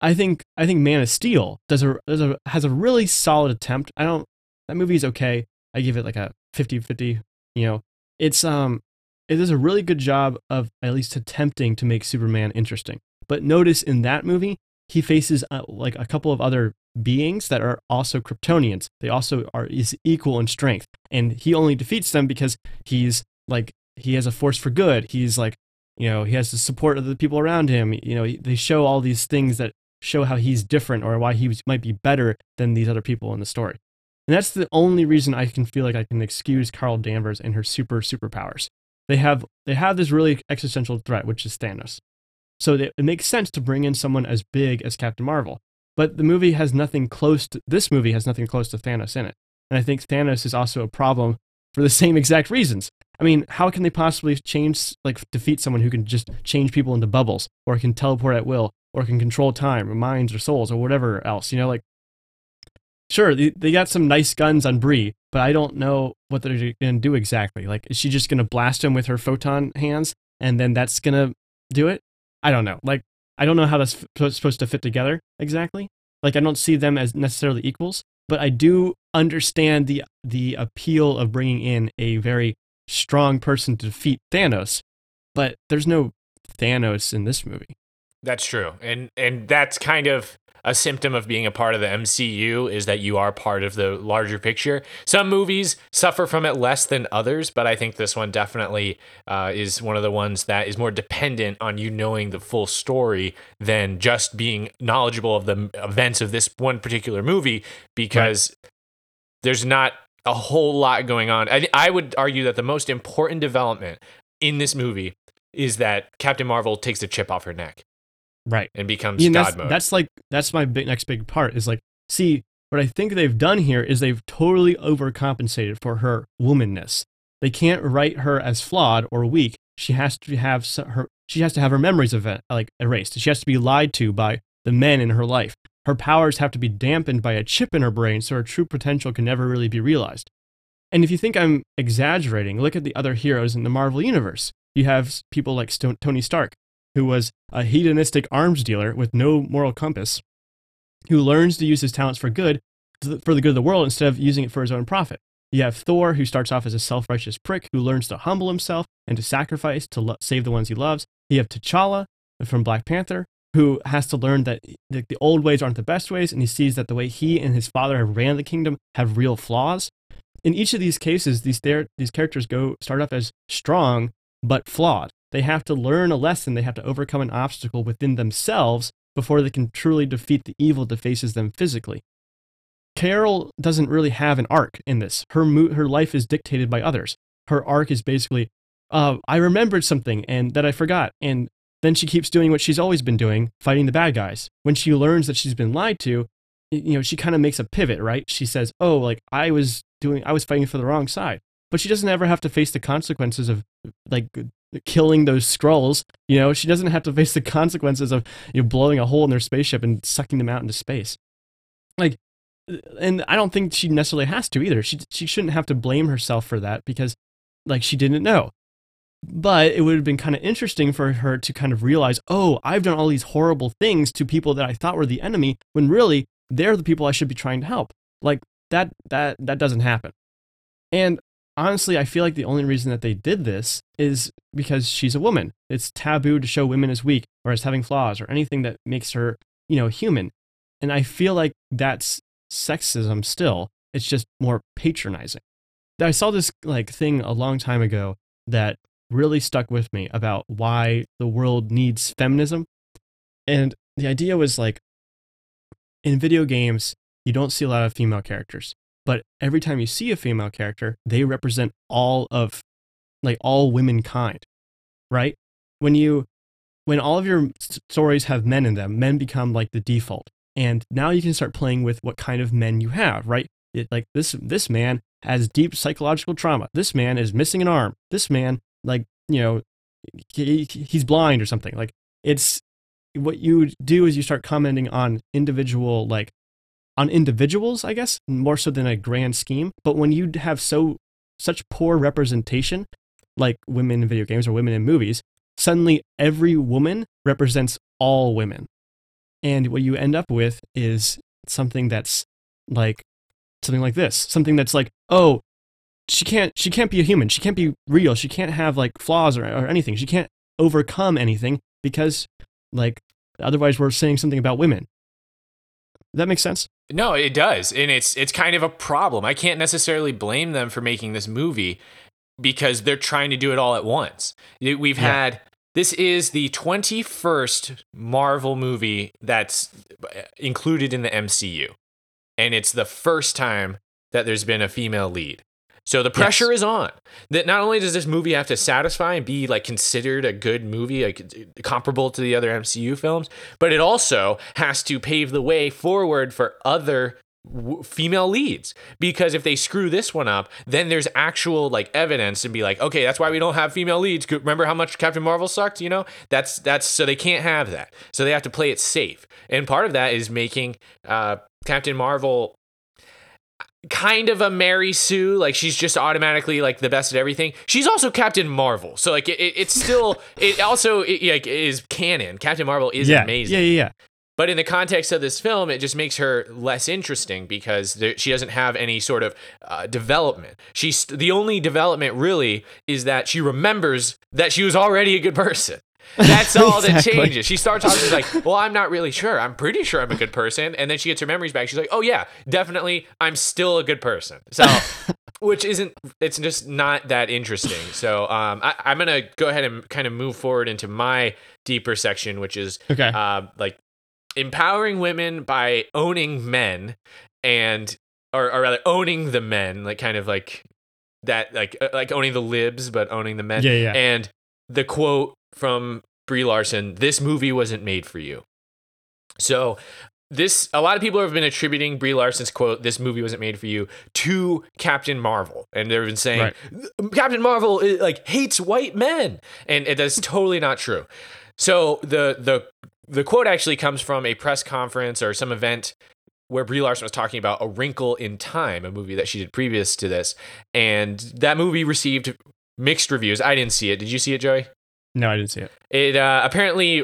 I think I think Man of Steel does a, does a has a really solid attempt. I don't that movie's okay. I give it like a 50-50, you know. It's um it does a really good job of at least attempting to make Superman interesting. But notice in that movie, he faces uh, like a couple of other beings that are also Kryptonians. They also are is equal in strength, and he only defeats them because he's like he has a force for good. He's like you know he has the support of the people around him. You know they show all these things that show how he's different or why he might be better than these other people in the story. And that's the only reason I can feel like I can excuse Carol Danvers and her super superpowers. They have they have this really existential threat, which is Thanos. So it it makes sense to bring in someone as big as Captain Marvel. But the movie has nothing close to this movie has nothing close to Thanos in it. And I think Thanos is also a problem for the same exact reasons. I mean, how can they possibly change like defeat someone who can just change people into bubbles or can teleport at will or can control time or minds or souls or whatever else, you know, like sure, they, they got some nice guns on Brie, but I don't know what they're going to do exactly. Like, is she just going to blast him with her photon hands and then that's going to do it? I don't know. Like, I don't know how that's f- supposed to fit together exactly. Like, I don't see them as necessarily equals, but I do understand the the appeal of bringing in a very strong person to defeat Thanos. But there's no Thanos in this movie. That's true. And and that's kind of a symptom of being a part of the MCU is that you are part of the larger picture. Some movies suffer from it less than others, but I think this one definitely uh, is one of the ones that is more dependent on you knowing the full story than just being knowledgeable of the events of this one particular movie because right. there's not a whole lot going on. I, I would argue that the most important development in this movie is that Captain Marvel takes the chip off her neck right and becomes God that's, mode. That's like that's my big, next big part is like see what I think they've done here is they've totally overcompensated for her womanness. They can't write her as flawed or weak. She has to have her she has to have her memories event like erased. She has to be lied to by the men in her life. Her powers have to be dampened by a chip in her brain so her true potential can never really be realized. And if you think I'm exaggerating, look at the other heroes in the Marvel universe. You have people like St- Tony Stark, who was a hedonistic arms dealer with no moral compass, who learns to use his talents for good, for the good of the world, instead of using it for his own profit. You have Thor, who starts off as a self righteous prick who learns to humble himself and to sacrifice to lo- save the ones he loves. You have T'Challa from Black Panther, who has to learn that the, the old ways aren't the best ways, and he sees that the way he and his father have ran the kingdom have real flaws. In each of these cases, these, these characters go start off as strong but flawed. They have to learn a lesson, they have to overcome an obstacle within themselves before they can truly defeat the evil that faces them physically. Carol doesn't really have an arc in this. Her mo- her life is dictated by others. Her arc is basically, uh, I remembered something and that I forgot, and then she keeps doing what she's always been doing, fighting the bad guys. When she learns that she's been lied to, you know, she kind of makes a pivot, right? She says, "Oh, like I was doing, I was fighting for the wrong side." But she doesn't ever have to face the consequences of like killing those Skrulls. You know, she doesn't have to face the consequences of you know, blowing a hole in their spaceship and sucking them out into space. Like, and I don't think she necessarily has to either. She she shouldn't have to blame herself for that because, like, she didn't know. But it would have been kind of interesting for her to kind of realize, oh, I've done all these horrible things to people that I thought were the enemy, when really they're the people I should be trying to help. Like that that that doesn't happen. And honestly, I feel like the only reason that they did this is because she's a woman. It's taboo to show women as weak or as having flaws or anything that makes her, you know, human. And I feel like that's sexism still. It's just more patronizing. I saw this like thing a long time ago that really stuck with me about why the world needs feminism. And the idea was like in video games, you don't see a lot of female characters but every time you see a female character, they represent all of like all womankind, right? When you when all of your stories have men in them, men become like the default. And now you can start playing with what kind of men you have, right? It, like this this man has deep psychological trauma. This man is missing an arm. This man like, you know, he, he's blind or something. Like it's what you do is you start commenting on individual like on individuals, I guess, more so than a grand scheme. But when you have so such poor representation, like women in video games or women in movies, suddenly every woman represents all women. And what you end up with is something that's like something like this. Something that's like, oh, she can't she can't be a human. She can't be real. She can't have like flaws or, or anything. She can't overcome anything because like otherwise we're saying something about women. Does that make sense? No, it does. And it's it's kind of a problem. I can't necessarily blame them for making this movie because they're trying to do it all at once. We've yeah. had this is the 21st Marvel movie that's uh, included in the MCU. And it's the first time that there's been a female lead. So the pressure yes. is on. That not only does this movie have to satisfy and be like considered a good movie, like comparable to the other MCU films, but it also has to pave the way forward for other w- female leads. Because if they screw this one up then there's actual like evidence and be like okay that's why we don't have female leads. Remember how much captain marvel sucked you know? That's that's so they can't have that. So they have to play it safe. And part of that is making uh, captain marvel kind of a Mary Sue, like she's just automatically like the best at everything. She's also Captain Marvel, so like it, it's still it also it, like is canon. Captain Marvel is yeah, amazing. Yeah, yeah, yeah. But in the context of this film, it just makes her less interesting because there, she doesn't have any sort of uh, development. She's the only development really is that she remembers that she was already a good person. That's all that changes. She starts off she's like, "Well, I'm not really sure. I'm pretty sure I'm a good person." And then she gets her memories back. She's like, "Oh yeah, definitely. I'm still a good person." So, which isn't. It's just not that interesting. So, um, I, I'm gonna go ahead and kind of move forward into my deeper section, which is Okay. uh, like empowering women by owning men and or, or rather owning the men like kind of like that like uh, like owning the libs but owning the men Yeah, yeah. and the quote from Brie Larson this movie wasn't made for you so this a lot of people have been attributing Brie Larson's quote "This movie wasn't made for you" to Captain Marvel, and they've been saying Right. Captain Marvel uh, like hates white men, and it- that's totally not true. So the the the quote actually comes from a press conference or some event where Brie Larson was talking about A Wrinkle in Time, a movie that she did previous to this, and that movie received mixed reviews. I didn't see it. Did you see it, Joey? No, I didn't see it. It uh, apparently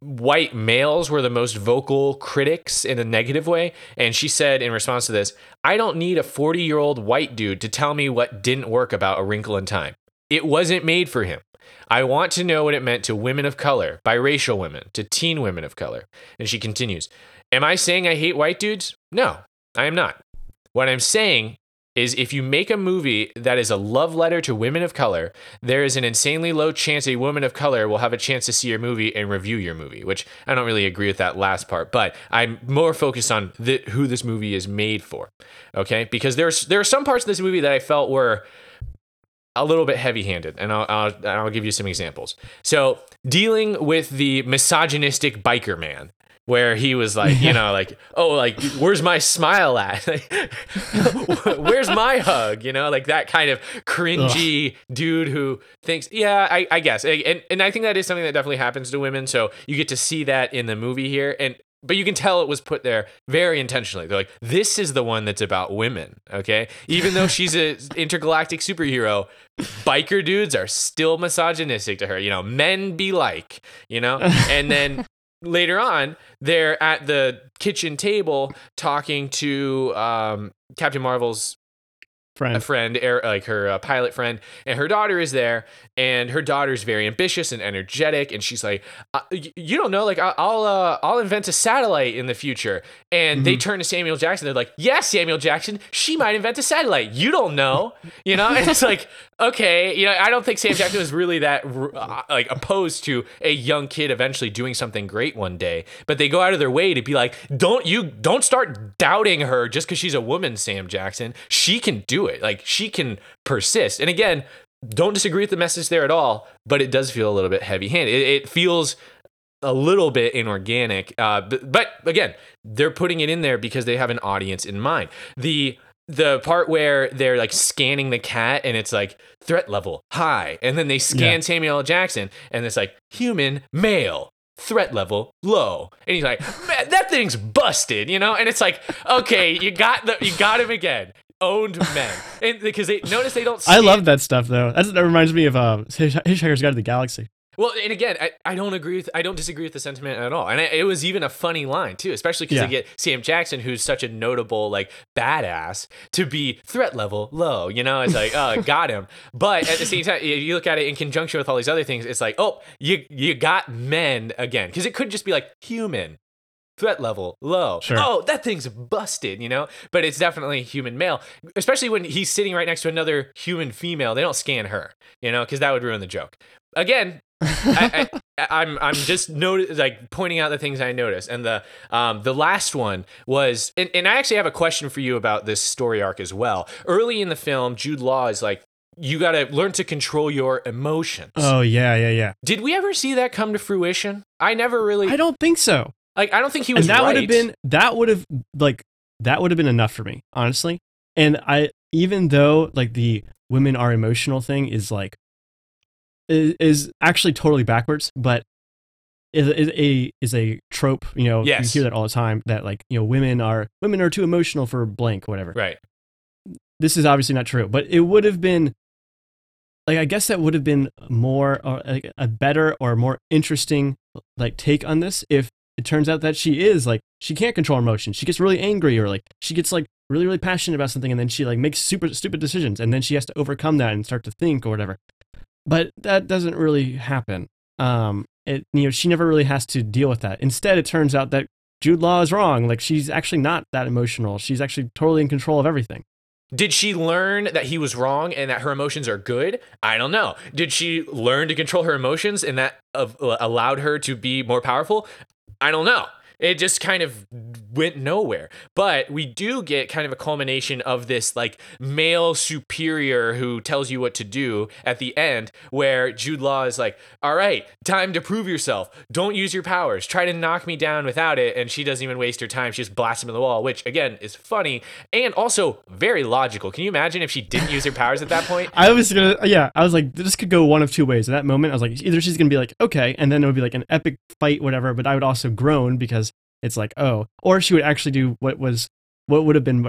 white males were the most vocal critics in a negative way, and she said in response to this, "I don't need a 40-year-old white dude to tell me what didn't work about A Wrinkle in Time. It wasn't made for him. I want to know what it meant to women of color, biracial women, to teen women of color." And she continues, "Am I saying I hate white dudes? No, I am not. What I'm saying is if you make a movie that is a love letter to women of color, there is an insanely low chance a woman of color will have a chance to see your movie and review your movie, which I don't really agree with that last part, but I'm more focused on the, who this movie is made for. Okay? Because there's there are some parts of this movie that I felt were a little bit heavy-handed, and I'll, I'll I'll give you some examples. So, dealing with the misogynistic biker man, where he was like, you know, like, oh, like, where's my smile at? where's my hug? You know, like that kind of cringy dude who thinks, yeah, I, I guess, and and I think that is something that definitely happens to women. So you get to see that in the movie here, and but you can tell it was put there very intentionally. They're like, this is the one that's about women, okay? Even though she's an intergalactic superhero, biker dudes are still misogynistic to her. You know, men be like, you know? And then later on, they're at the kitchen table talking to um, Captain Marvel's a Friend. friend, er, like her uh, pilot friend, and her daughter is there, and her daughter's very ambitious and energetic, and she's like, uh, "You don't know, like I'll uh, I'll invent a satellite in the future." And they turn to Samuel Jackson. They're like, "Yeah, Samuel Jackson, she might invent a satellite. You don't know, you know." And it's like, okay, you know, I don't think Sam Jackson was really that uh, like opposed to a young kid eventually doing something great one day, but they go out of their way to be like, "Don't you don't start doubting her just because she's a woman, Sam Jackson. She can do it. Like she can persist." And again, don't disagree with the message there at all, but it does feel a little bit heavy-handed. It, it feels a little bit inorganic. Uh, but, but again, they're putting it in there because they have an audience in mind. The the part where they're like scanning the cat and it's like threat level high, and then they scan Yeah. Samuel L. Jackson and it's like human male. Threat level low, and he's like, "Man, that thing's busted," you know. And it's like, okay, you got the, you got him again. Owned men, and because they notice they don't. I love that stuff though. That's, that reminds me of uh, Hitch- Hitchhiker's Guide to the Galaxy. Well, and again, I, I don't agree with I don't disagree with the sentiment at all, and I, it was even a funny line too, especially because Yeah. they get Sam Jackson, who's such a notable like badass, to be threat level low. You know, it's like oh, got him. But at the same time, you- look at it in conjunction with all these other things. It's like oh, you you got men again, because it could just be like human. Threat level low. Sure. Oh, that thing's busted, you know? But it's definitely human male, especially when he's sitting right next to another human female. They don't scan her, you know, because that would ruin the joke. Again, I, I, I'm I'm just noti- like pointing out the things I noticed, and the um the last one was, and, and I actually have a question for you about this story arc as well. Early in the film, Jude Law is like, you got to learn to control your emotions. Oh yeah, yeah, yeah. Did we ever see that come to fruition? I never really I don't think so. like. I don't think he was and that right. would have been that would have like that would have been enough for me honestly and i even though like the women are emotional thing is like is, is actually totally backwards but is, is a is a trope you know Yes. you hear that all the time that like you know women are women are too emotional for blank whatever right. this is obviously not true, but it would have been like I guess that would have been more or like a better or more interesting like take on this if it turns out that she is like she can't control emotions. She gets really angry or like she gets like really really passionate about something and then she like makes super stupid decisions and then she has to overcome that and start to think or whatever. But that doesn't really happen. Um it you know she never really has to deal with that. Instead, it turns out that Jude Law is wrong. Like she's actually not that emotional. She's actually totally in control of everything. Did she learn that he was wrong and that her emotions are good? I don't know. Did she learn to control her emotions and that uh, allowed her to be more powerful? I don't know it just kind of went nowhere. But we do get kind of a culmination of this like male superior who tells you what to do at the end, where Jude Law is like, All right, time to prove yourself. Don't use your powers. Try to knock me down without it. And she doesn't even waste her time. She just blasts him in the wall, which again is funny and also very logical. Can you imagine if she didn't use her powers at that point? I was gonna, yeah, I was like, this could go one of two ways. At that moment, I was like, either she's gonna be like, okay, and then it would be like an epic fight, whatever, but I would also groan because it's like oh or she would actually do what was what would have been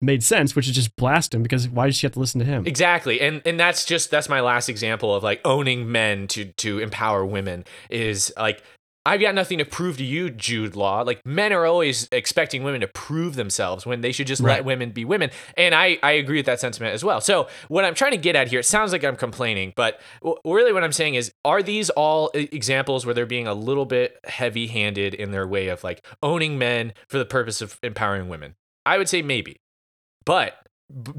made sense which is just blast him because why does she have to listen to him? Exactly and and that's just that's my last example of like owning men to to empower women is like I've got nothing to prove to you, Jude Law. Like men are always expecting women to prove themselves when they should just right. let women be women. And I, I agree with that sentiment as well. So what I'm trying to get at here, it sounds like I'm complaining, but really what I'm saying is, are these all examples where they're being a little bit heavy handed in their way of like owning men for the purpose of empowering women? I would say maybe. But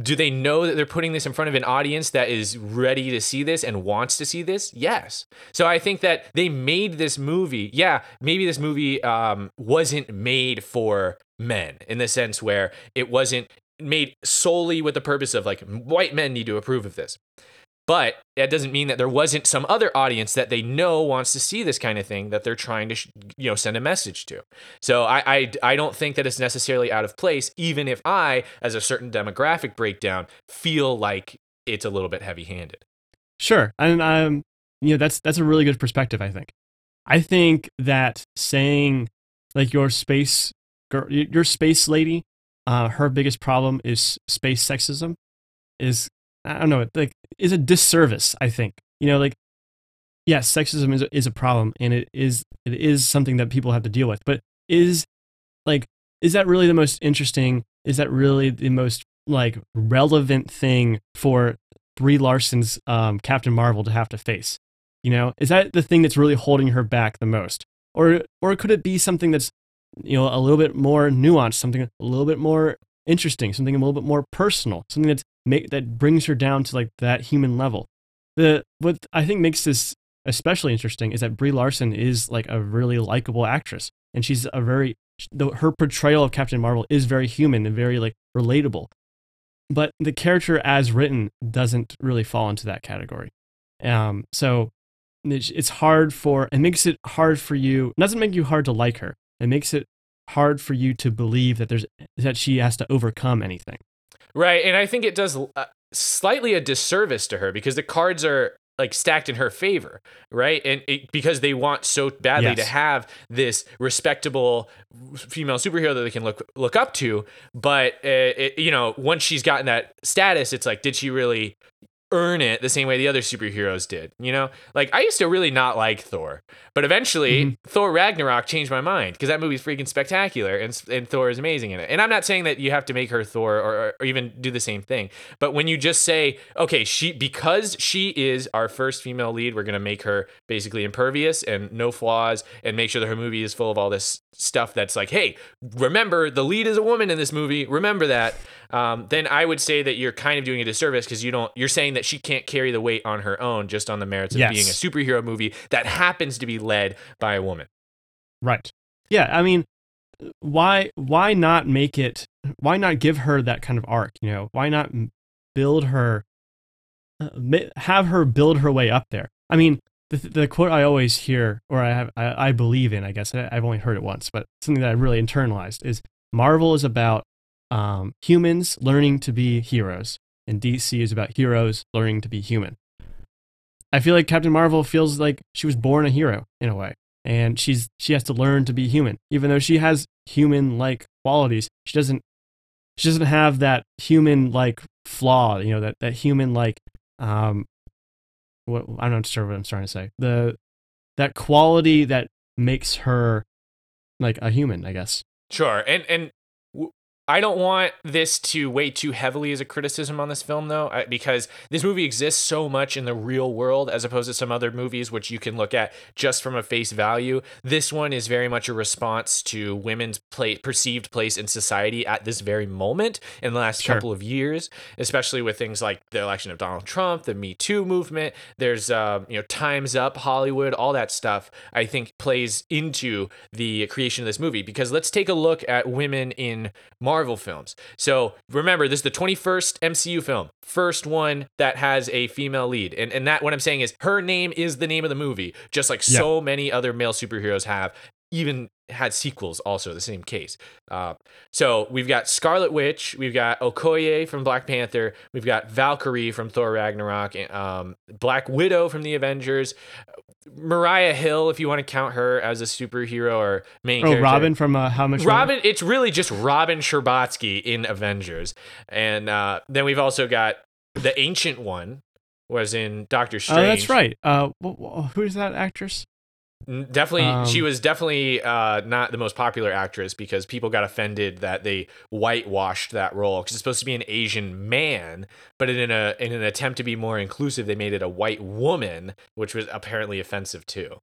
do they know that they're putting this in front of an audience that is ready to see this and wants to see this? Yes. So i think that they made this movie yeah maybe this movie um, wasn't made for men in the sense where it wasn't made solely with the purpose of like white men need to approve of this but that doesn't mean that there wasn't some other audience that they know wants to see this kind of thing that they're trying to, you know, send a message to. So I, I, I don't think that it's necessarily out of place, even if I, as a certain demographic breakdown, feel like it's a little bit heavy-handed. Sure, and um, you know, that's that's a really good perspective. I think. I think that saying like your space girl, your space lady, uh, her biggest problem is space sexism, is I don't know, like is a disservice. I think you know, like yes, sexism is is a problem, and it is it is something that people have to deal with. But is like is that really the most interesting? Is that really the most like relevant thing for Brie Larson's um, Captain Marvel to have to face? You know, is that the thing that's really holding her back the most, or or could it be something that's you know a little bit more nuanced, something a little bit more interesting, something a little bit more personal, something that's make that brings her down to like that human level. The what I think makes this especially interesting is that Brie Larson is like a really likable actress, and she's a very the, her portrayal of Captain Marvel is very human and very like relatable. But the character as written doesn't really fall into that category. Um, so it's hard for it makes it hard for you. It doesn't make you hard to like her. It makes it hard for you to believe that there's that she has to overcome anything. Right, and I think it does uh, slightly a disservice to her because the cards are like stacked in her favor, right? And it, because they want so badly yes. to have this respectable female superhero that they can look look up to, but uh, it, you know, once she's gotten that status, it's like, did she really earn it the same way the other superheroes did. You know, like I used to really not like Thor, but eventually mm-hmm. Thor Ragnarok changed my mind because that movie's freaking spectacular and, and Thor is amazing in it. And I'm not saying that you have to make her Thor or, or even do the same thing, but when you just say, okay, she because she is our first female lead, we're gonna make her basically impervious and no flaws, and make sure that her movie is full of all this stuff that's like, hey, remember the lead is a woman in this movie. Remember that. Um, then I would say that you're kind of doing a disservice because you don't. You're saying that she can't carry the weight on her own just on the merits of yes. being a superhero movie that happens to be led by a woman. Right. Yeah. I mean, why why not make it? Why not give her that kind of arc? You know, why not build her? Uh, have her build her way up there. I mean, the, the quote I always hear, or I have, I, I believe in, I guess I've only heard it once, but something that I really internalized is Marvel is about um, humans learning to be heroes, and DC is about heroes learning to be human. I feel like Captain Marvel feels like she was born a hero in a way, and she's she has to learn to be human, even though she has human-like qualities. She doesn't she doesn't have that human-like flaw, you know, that that human-like um, what I'm not sure what I'm trying to say. The that quality that makes her like a human, I guess. Sure, and and I don't want this to weigh too heavily as a criticism on this film, though, because this movie exists so much in the real world as opposed to some other movies, which you can look at just from a face value. This one is very much a response to women's play, perceived place in society at this very moment in the last Sure. couple of years, especially with things like the election of Donald Trump, the Me Too movement. There's, uh, you know, Times Up, Hollywood, all that stuff. I think plays into the creation of this movie because let's take a look at women in Marvel films. So remember, this is the 21st MCU film, first one that has a female lead, and and that what I'm saying is her name is the name of the movie, just like so many other male superheroes have. Even had sequels, also the same case. Uh, so we've got Scarlet Witch, we've got Okoye from Black Panther, we've got Valkyrie from Thor Ragnarok, um, Black Widow from the Avengers, Maria Hill, if you want to count her as a superhero or main Oh, character. Robin from uh, How Much Robin, it's really just Robin Scherbatsky in Avengers, and uh, then we've also got the Ancient One was in Doctor Oh, Strange. that's right. Uh, wh- wh- who's that actress? Definitely, Um, she was definitely uh, not the most popular actress because people got offended that they whitewashed that role because it's supposed to be an Asian man, but in a in an attempt to be more inclusive, they made it a white woman, which was apparently offensive too.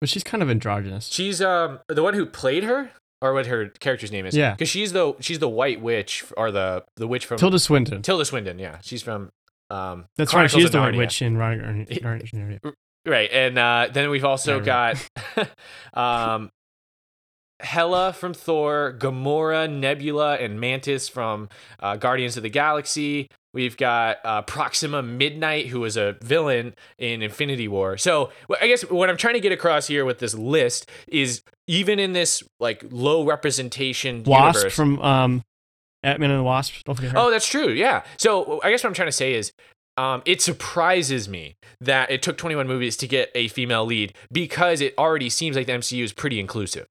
But she's kind of androgynous. She's um the one who played her, or what her character's name is. Yeah. because she's the she's the White Witch or the the witch from Tilda Swinton. Tilda Swinton. Yeah, she's from um. That's Chronicles right. She's the White. Witch in Ron- Ron- Ron- Right, and uh, then we've also got um, Hela from Thor, Gamora, Nebula, and Mantis from uh, Guardians of the Galaxy. We've got uh, Proxima Midnight, who was a villain in Infinity War. So I guess what I'm trying to get across here with this list is even in this like low representation Wasp universe, from um, Ant-Man and the Wasp. Don't forget her. Oh, that's true. Yeah. So I guess what I'm trying to say is, um, it surprises me that it took 21 movies to get a female lead because it already seems like the MCU is pretty inclusive.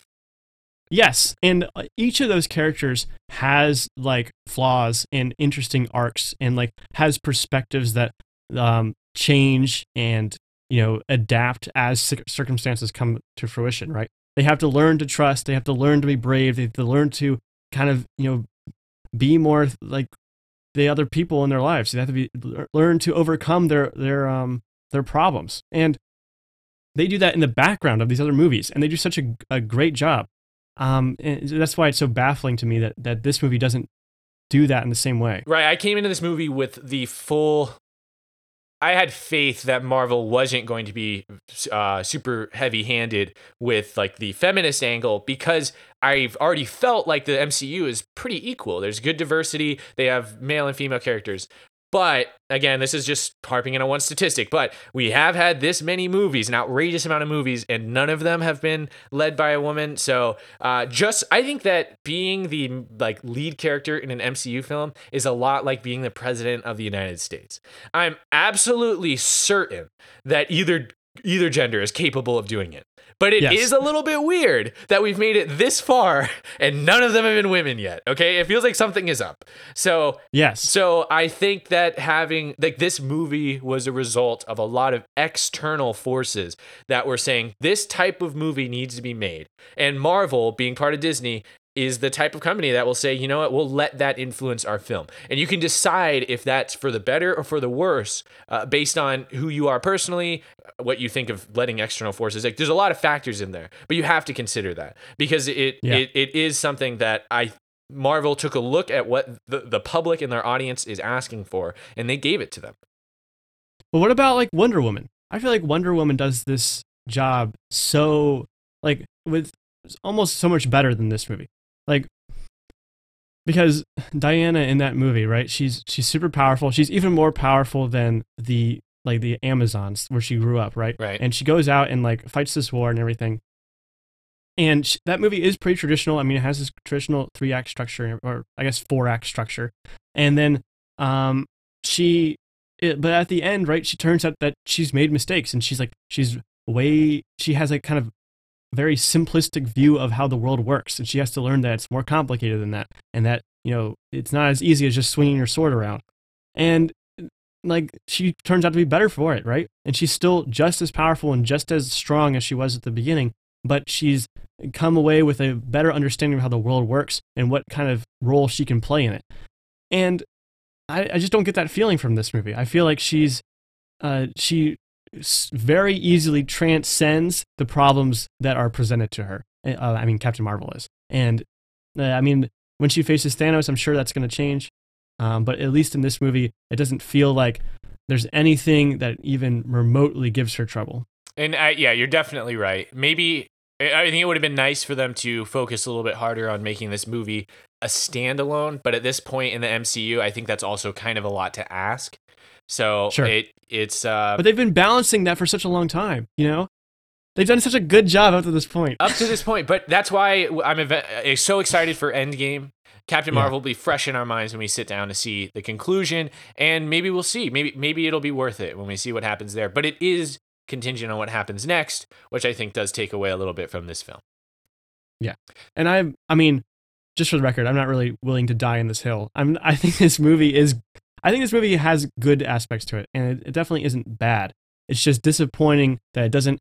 Yes, and uh, each of those characters has like flaws and interesting arcs, and like has perspectives that um, change and you know adapt as cir- circumstances come to fruition. Right? They have to learn to trust. They have to learn to be brave. They have to learn to kind of you know be more like the other people in their lives. They have to be learn to overcome their their um their problems, and they do that in the background of these other movies, and they do such a, a great job. Um, that's why it's so baffling to me that that this movie doesn't do that in the same way. Right. I came into this movie with the full. I had faith that Marvel wasn't going to be uh, super heavy handed with like the feminist angle because I've already felt like the MCU is pretty equal. There's good diversity, they have male and female characters. But again, this is just harping in on one statistic. But we have had this many movies, an outrageous amount of movies, and none of them have been led by a woman. So, uh, just I think that being the like lead character in an MCU film is a lot like being the president of the United States. I'm absolutely certain that either either gender is capable of doing it. But it is Yes. a little bit weird that we've made it this far and none of them have been women yet. Okay, it feels like something is up. So Yes. so I think that having like this movie was a result of a lot of external forces that were saying this type of movie needs to be made. And Marvel, being part of Disney, is the type of company that will say, you know what, we'll let that influence our film. And you can decide if that's for the better or for the worse uh, based on who you are personally, what you think of letting external forces. Like there's a lot of factors in there, but you have to consider that because it Yeah. it, it is something that I Marvel took a look at what the, the public and their audience is asking for, and they gave it to them. But what about like Wonder Woman? I feel like Wonder Woman does this job so like with almost so much better than this movie. Like because Diana in that movie, right? She's she's super powerful. She's even more powerful than the like the Amazons where she grew up, right? Right. And she goes out and like fights this war and everything. And sh- that movie is pretty traditional. I mean, it has this traditional three act structure, or I guess four act structure. And then um, she it, but at the end, right, she turns out that she's made mistakes and she's like, she's way, she has a kind of very simplistic view of how the world works. And she has to learn that it's more complicated than that. And that, you know, it's not as easy as just swinging your sword around. And like, she turns out to be better for it, right? And she's still just as powerful and just as strong as she was at the beginning. but she's come away with a better understanding of how the world works and what kind of role she can play in it. And I, I just don't get that feeling from this movie. I feel like she's uh, she very easily transcends the problems that are presented to her. Uh, I mean, Captain Marvel is, and uh, I mean, when she faces Thanos, I'm sure that's going to change. Um, but at least in this movie, it doesn't feel like there's anything that even remotely gives her trouble. And uh, yeah, you're definitely right. Maybe I I think it would have been nice for them to focus a little bit harder on making this movie a standalone. But at this point in the MCU, I think that's also kind of a lot to ask. So Sure. it it's uh, But they've been balancing that for such a long time, you know? They've done such a good job up to this point. up to this point. But that's why I'm ev- uh, so excited for Endgame. Captain Yeah. Marvel will be fresh in our minds when we sit down to see the conclusion, and maybe we'll see. Maybe maybe it'll be worth it when we see what happens there. But it is contingent on what happens next, which I think does take away a little bit from this film. Yeah, and I I mean, just for the record, I'm not really willing to die in this hill. I'm I think this movie is I think this movie has good aspects to it and it, it definitely isn't bad. It's just disappointing that it doesn't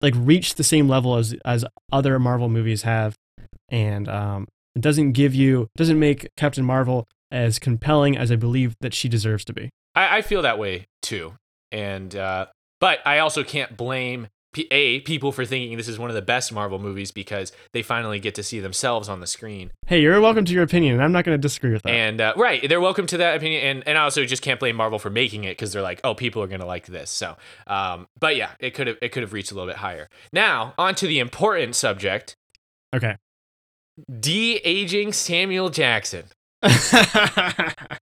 like reach the same level as as other Marvel movies have and um it doesn't give you doesn't make Captain Marvel as compelling as I believe that she deserves to be. I, I feel that way too, and uh, but I also can't blame P- a people for thinking this is one of the best Marvel movies because they finally get to see themselves on the screen. Hey, you're welcome to your opinion and I'm not going to disagree with that. And uh, right, they're welcome to that opinion, and and I also just can't blame Marvel for making it because they're like, oh, people are gonna like this. So, um, but yeah, it could have it could have reached a little bit higher. Now, on to the important subject: okay. De aging Samuel Jackson.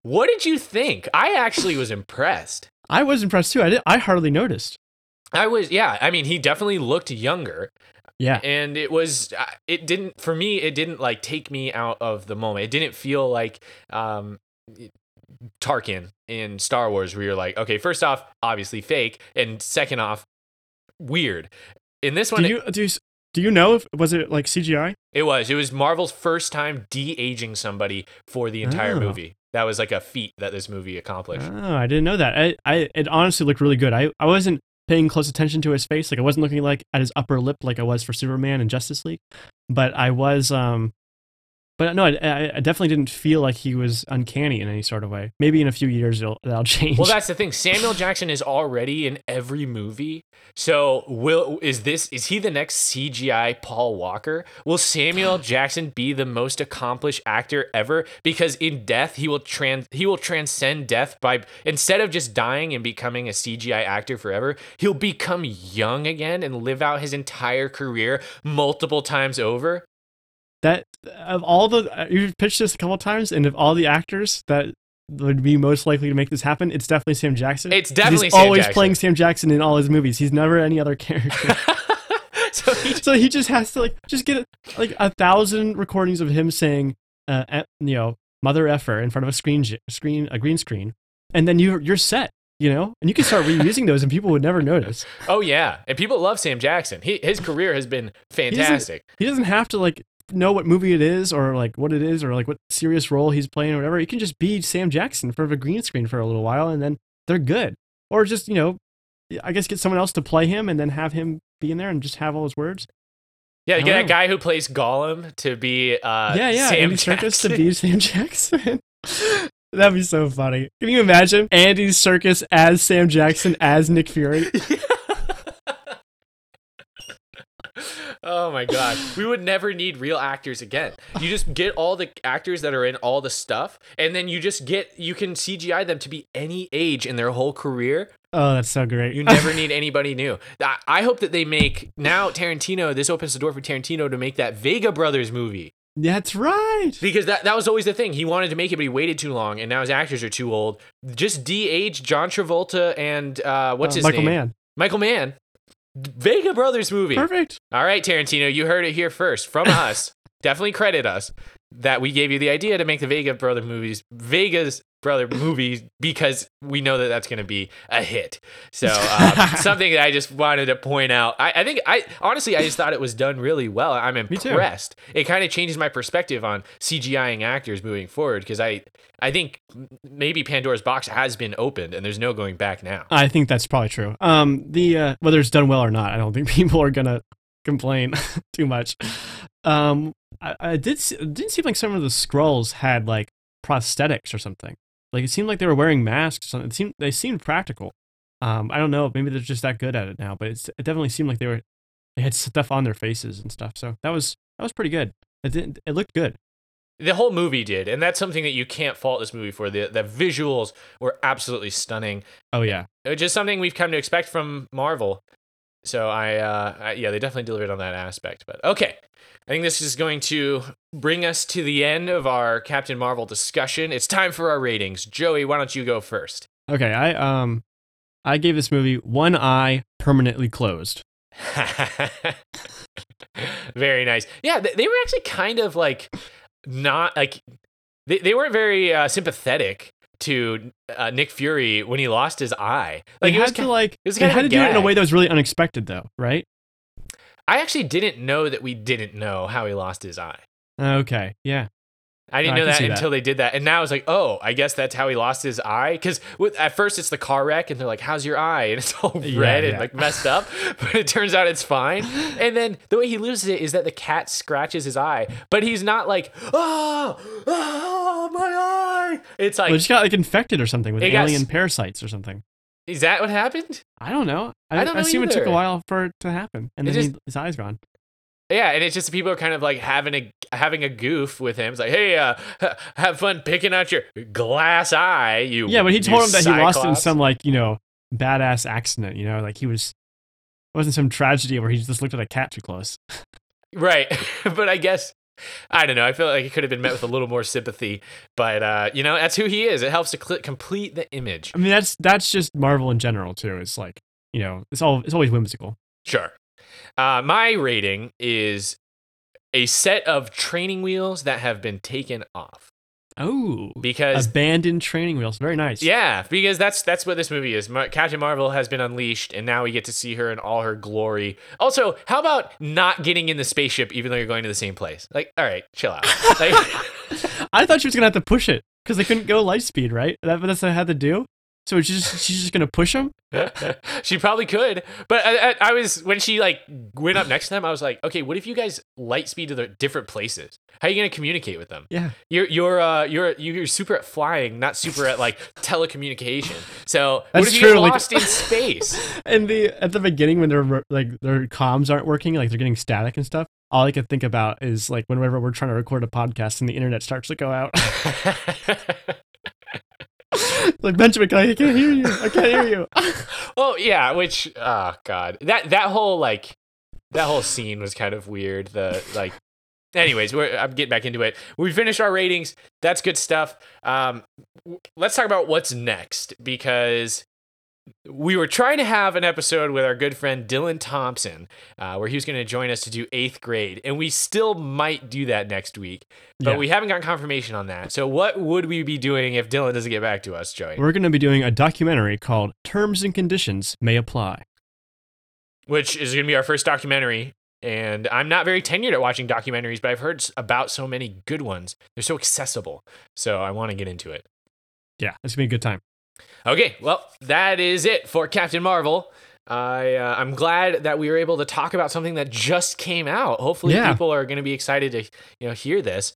What did you think? I actually was impressed. I was impressed too. I did, I hardly noticed. I was, yeah. I mean, he definitely looked younger. Yeah. and it was uh, it didn't for me it didn't like take me out of the moment it didn't feel like um tarkin in star wars where you're like okay first off obviously fake and second off weird in this one Do you do you, do you know if was it like CGI? it was it was marvel's first time de-aging somebody for the entire Oh. movie that was like a feat that this movie accomplished Oh, I didn't know that. I, I it honestly looked really good. I, I wasn't paying close attention to his face. Like I wasn't looking like at his upper lip like I was for Superman and Justice League, but I was um but no, I, I definitely didn't feel like he was uncanny in any sort of way. Maybe in a few years it'll, that'll change. Well, that's the thing. Samuel Jackson is already in every movie. So, will is this is he the next CGI Paul Walker? Will Samuel Jackson be the most accomplished actor ever? Because in death, he will trans he will transcend death by instead of just dying and becoming a CGI actor forever, he'll become young again and live out his entire career multiple times over. That of all the uh, you've pitched this a couple times, and of all the actors that would be most likely to make this happen, it's definitely Sam Jackson. It's definitely he's Sam always Jackson. playing Sam Jackson in all his movies. He's never any other character. so he so he just has to like just get like a thousand recordings of him saying, uh, you know, mother effer in front of a screen screen a green screen, and then you you're set. You know, and you can start reusing those, and people would never notice. Oh yeah, and people love Sam Jackson. He his career has been fantastic. He doesn't have to like know what movie it is or like what it is or like what serious role he's playing or whatever. He can just be Sam Jackson in front of a green screen for a little while, and then they're good. Or just you know, I guess get someone else to play him, and then have him be in there and just have all his words. Yeah, get don't that guy who plays Gollum to be uh yeah, yeah, Sam Andy Serkis to be Sam Jackson. That'd be so funny. Can you imagine Andy Serkis as Sam Jackson as Nick Fury? oh my god. We would never need real actors again. You just get all the actors that are in all the stuff and then you just get you can CGI them to be any age in their whole career. Oh, that's so great. You never need anybody new. I, hope that they make now Tarantino, this opens the door for Tarantino to make that Vega Brothers movie. that's right. Because that, that was always the thing. He wanted to make it, but he waited too long, and now his actors are too old. Just de-age John Travolta and uh, what's Uh, his Michael name? Michael Mann. Michael Mann. Vega Brothers movie. Perfect. All right, Tarantino, you heard it here first from us. Definitely credit us that we gave you the idea to make the Vega brother movies, Vega's brother movies, because we know that that's going to be a hit. So um, something that I just wanted to point out. I, I think I honestly I just thought it was done really well. I'm impressed. It kind of changes my perspective on CGIing actors moving forward because I I think maybe Pandora's box has been opened and there's no going back now. I think that's probably true. Um, the uh, whether it's done well or not, I don't think people are gonna complain too much. Um, I, I did. See, it didn't seem like some of the Skrulls had like prosthetics or something. Like it seemed like they were wearing masks. Or something. It seemed they seemed practical. Um, I don't know. Maybe they're just that good at it now, but it's, it definitely seemed like they were they had stuff on their faces and stuff. So that was that was pretty good. It didn't. It looked good. The whole movie did, and that's something that you can't fault this movie for. The the visuals were absolutely stunning, Oh yeah. which is something we've come to expect from Marvel. So I, uh, I, yeah, they definitely delivered on that aspect. But okay, I think this is going to bring us to the end of our Captain Marvel discussion. It's time for our ratings. Joey, why don't you go first? Okay. I um, I gave this movie one eye permanently closed. very nice. Yeah, they, they were actually kind of like not like they, they weren't very uh, sympathetic to uh, Nick Fury when he lost his eye. Like they it was had to like was they had to do it in a way that was really unexpected, though, right? I actually didn't know that we didn't know how he lost his eye. Okay. Yeah. I didn't I know can that see that. until they did that, and now I was like, "Oh, I guess that's how he lost his eye." Because at first it's the car wreck, and they're like, "How's your eye?" and it's all Yeah, red and like messed up, but it turns out it's fine. And then the way he loses it is that the cat scratches his eye, but he's not like, "Oh, oh my eye!" It's like, well, it just got like infected or something with It got alien parasites or something. Is that what happened? I don't know. I don't know assume it took a while for it to happen, and It then just- he, his eye's gone. Yeah, and it's just people are kind of like having a having a goof with him. It's like, "Hey, uh, have fun picking out your glass eye." You Yeah, but he told him that he lost it in some like you know badass accident. You know, like he was. It wasn't some tragedy where he just looked at a cat too close. Right. but I guess I don't know. I feel like it could have been met with a little more sympathy, but uh, you know, that's who he is. It helps to cl- complete the image. I mean, that's that's just Marvel in general too. It's like you know, it's all it's always whimsical. Sure. Uh, my rating is a set of training wheels that have been taken off Oh, because abandoned training wheels. Very nice. yeah, because that's that's what this movie is. Mar- Captain Marvel has been unleashed, and now we get to see her in all her glory. Also, how about not getting in the spaceship even though you're going to the same place? Like, all right, chill out. Like, I thought she was gonna have to push it because they couldn't go light speed, right? That, that's what I had to do. So she's just, she's just gonna push him. she probably could, but I, I, I was when she like went up next to them. I was like, okay, what if you guys light speed to the different places? How are you gonna communicate with them? Yeah. You're you're uh you're you're super at flying, not super at like telecommunication. So what That's if you true, get like- lost in space? And the at the beginning when they're like their comms aren't working, like they're getting static and stuff. All I could think about is like whenever we're trying to record a podcast and the internet starts to go out. like Benjamin, I can't hear you. I can't hear you. oh yeah, which oh god, that that whole like that whole scene was kind of weird. The like. Anyways, we're, I'm getting back into it. We finished our ratings. That's good stuff. Um, let's talk about what's next because we were trying to have an episode with our good friend Dylan Thompson, uh, where he was going to join us to do eighth grade, and we still might do that next week, but Yeah. we haven't gotten confirmation on that. So, what would we be doing if Dylan doesn't get back to us, Joey? We're gonna be doing a documentary called "Terms and Conditions May Apply." Which is going to be our first documentary. And I'm not very tenured at watching documentaries, but I've heard about so many good ones. They're so accessible. So I want to get into it. Yeah, it's gonna be a good time. Okay, well, that is it for Captain Marvel. I uh, I'm glad that we were able to talk about something that just came out. Hopefully, Yeah. people are going to be excited to you know hear this.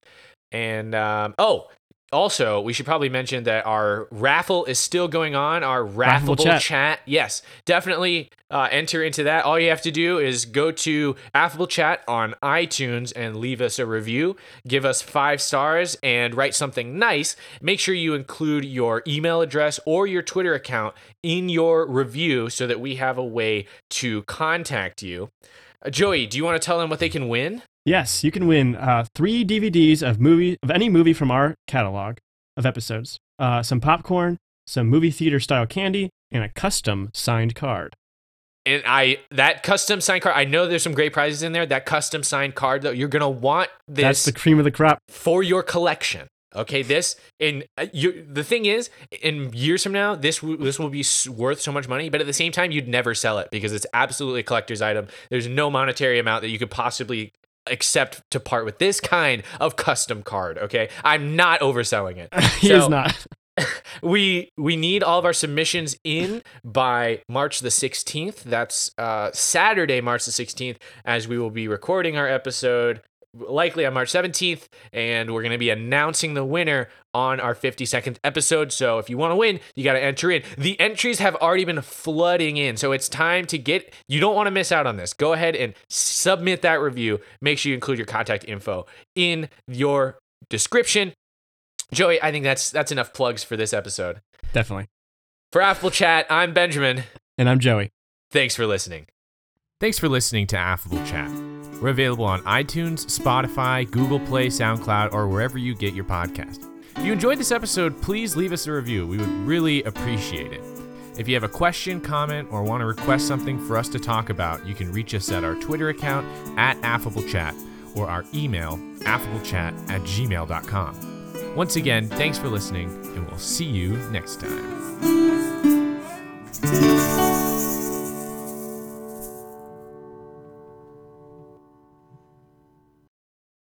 And um, oh, also, we should probably mention that our raffle is still going on. Our Raffable raffable chat. chat. yes, definitely uh, enter into that. All you have to do is go to Affable Chat on iTunes and leave us a review. Give us five stars and write something nice. Make sure you include your email address or your Twitter account in your review so that we have a way to contact you. Uh, Joey, do you want to tell them what they can win? Yes, you can win uh, three DVDs of movie of any movie from our catalog of episodes, uh, some popcorn, some movie theater style candy, and a custom signed card. And I that custom signed card, I know there's some great prizes in there. That custom signed card though, you're gonna want this That's the cream of the crop. for your collection. Okay, this and uh, you. The thing is, in years from now, this this will be worth so much money. But at the same time, you'd never sell it because it's absolutely a collector's item. There's no monetary amount that you could possibly accept to part with this kind of custom card. Okay, I'm not overselling it. he So- is not. we we need all of our submissions in by March the 16th. That's uh, Saturday, March the 16th, as we will be recording our episode likely on March 17th, and we're going to be announcing the winner on our 52nd episode. So if you want to win, you got to enter in. The entries have already been flooding in, so it's time to get. You don't want to miss out on this. Go ahead and submit that review. Make sure you include your contact info in your description. Joey, I think that's that's enough plugs for this episode. Definitely. For Affable Chat, I'm Benjamin. And I'm Joey. Thanks for listening. Thanks for listening to Affable Chat. We're available on iTunes, Spotify, Google Play, SoundCloud, or wherever you get your podcast. If you enjoyed this episode, please leave us a review. We would really appreciate it. If you have a question, comment, or want to request something for us to talk about, you can reach us at our Twitter account at AffableChat or our email, affablechat at gmail.com. Once again, thanks for listening, and we'll see you next time.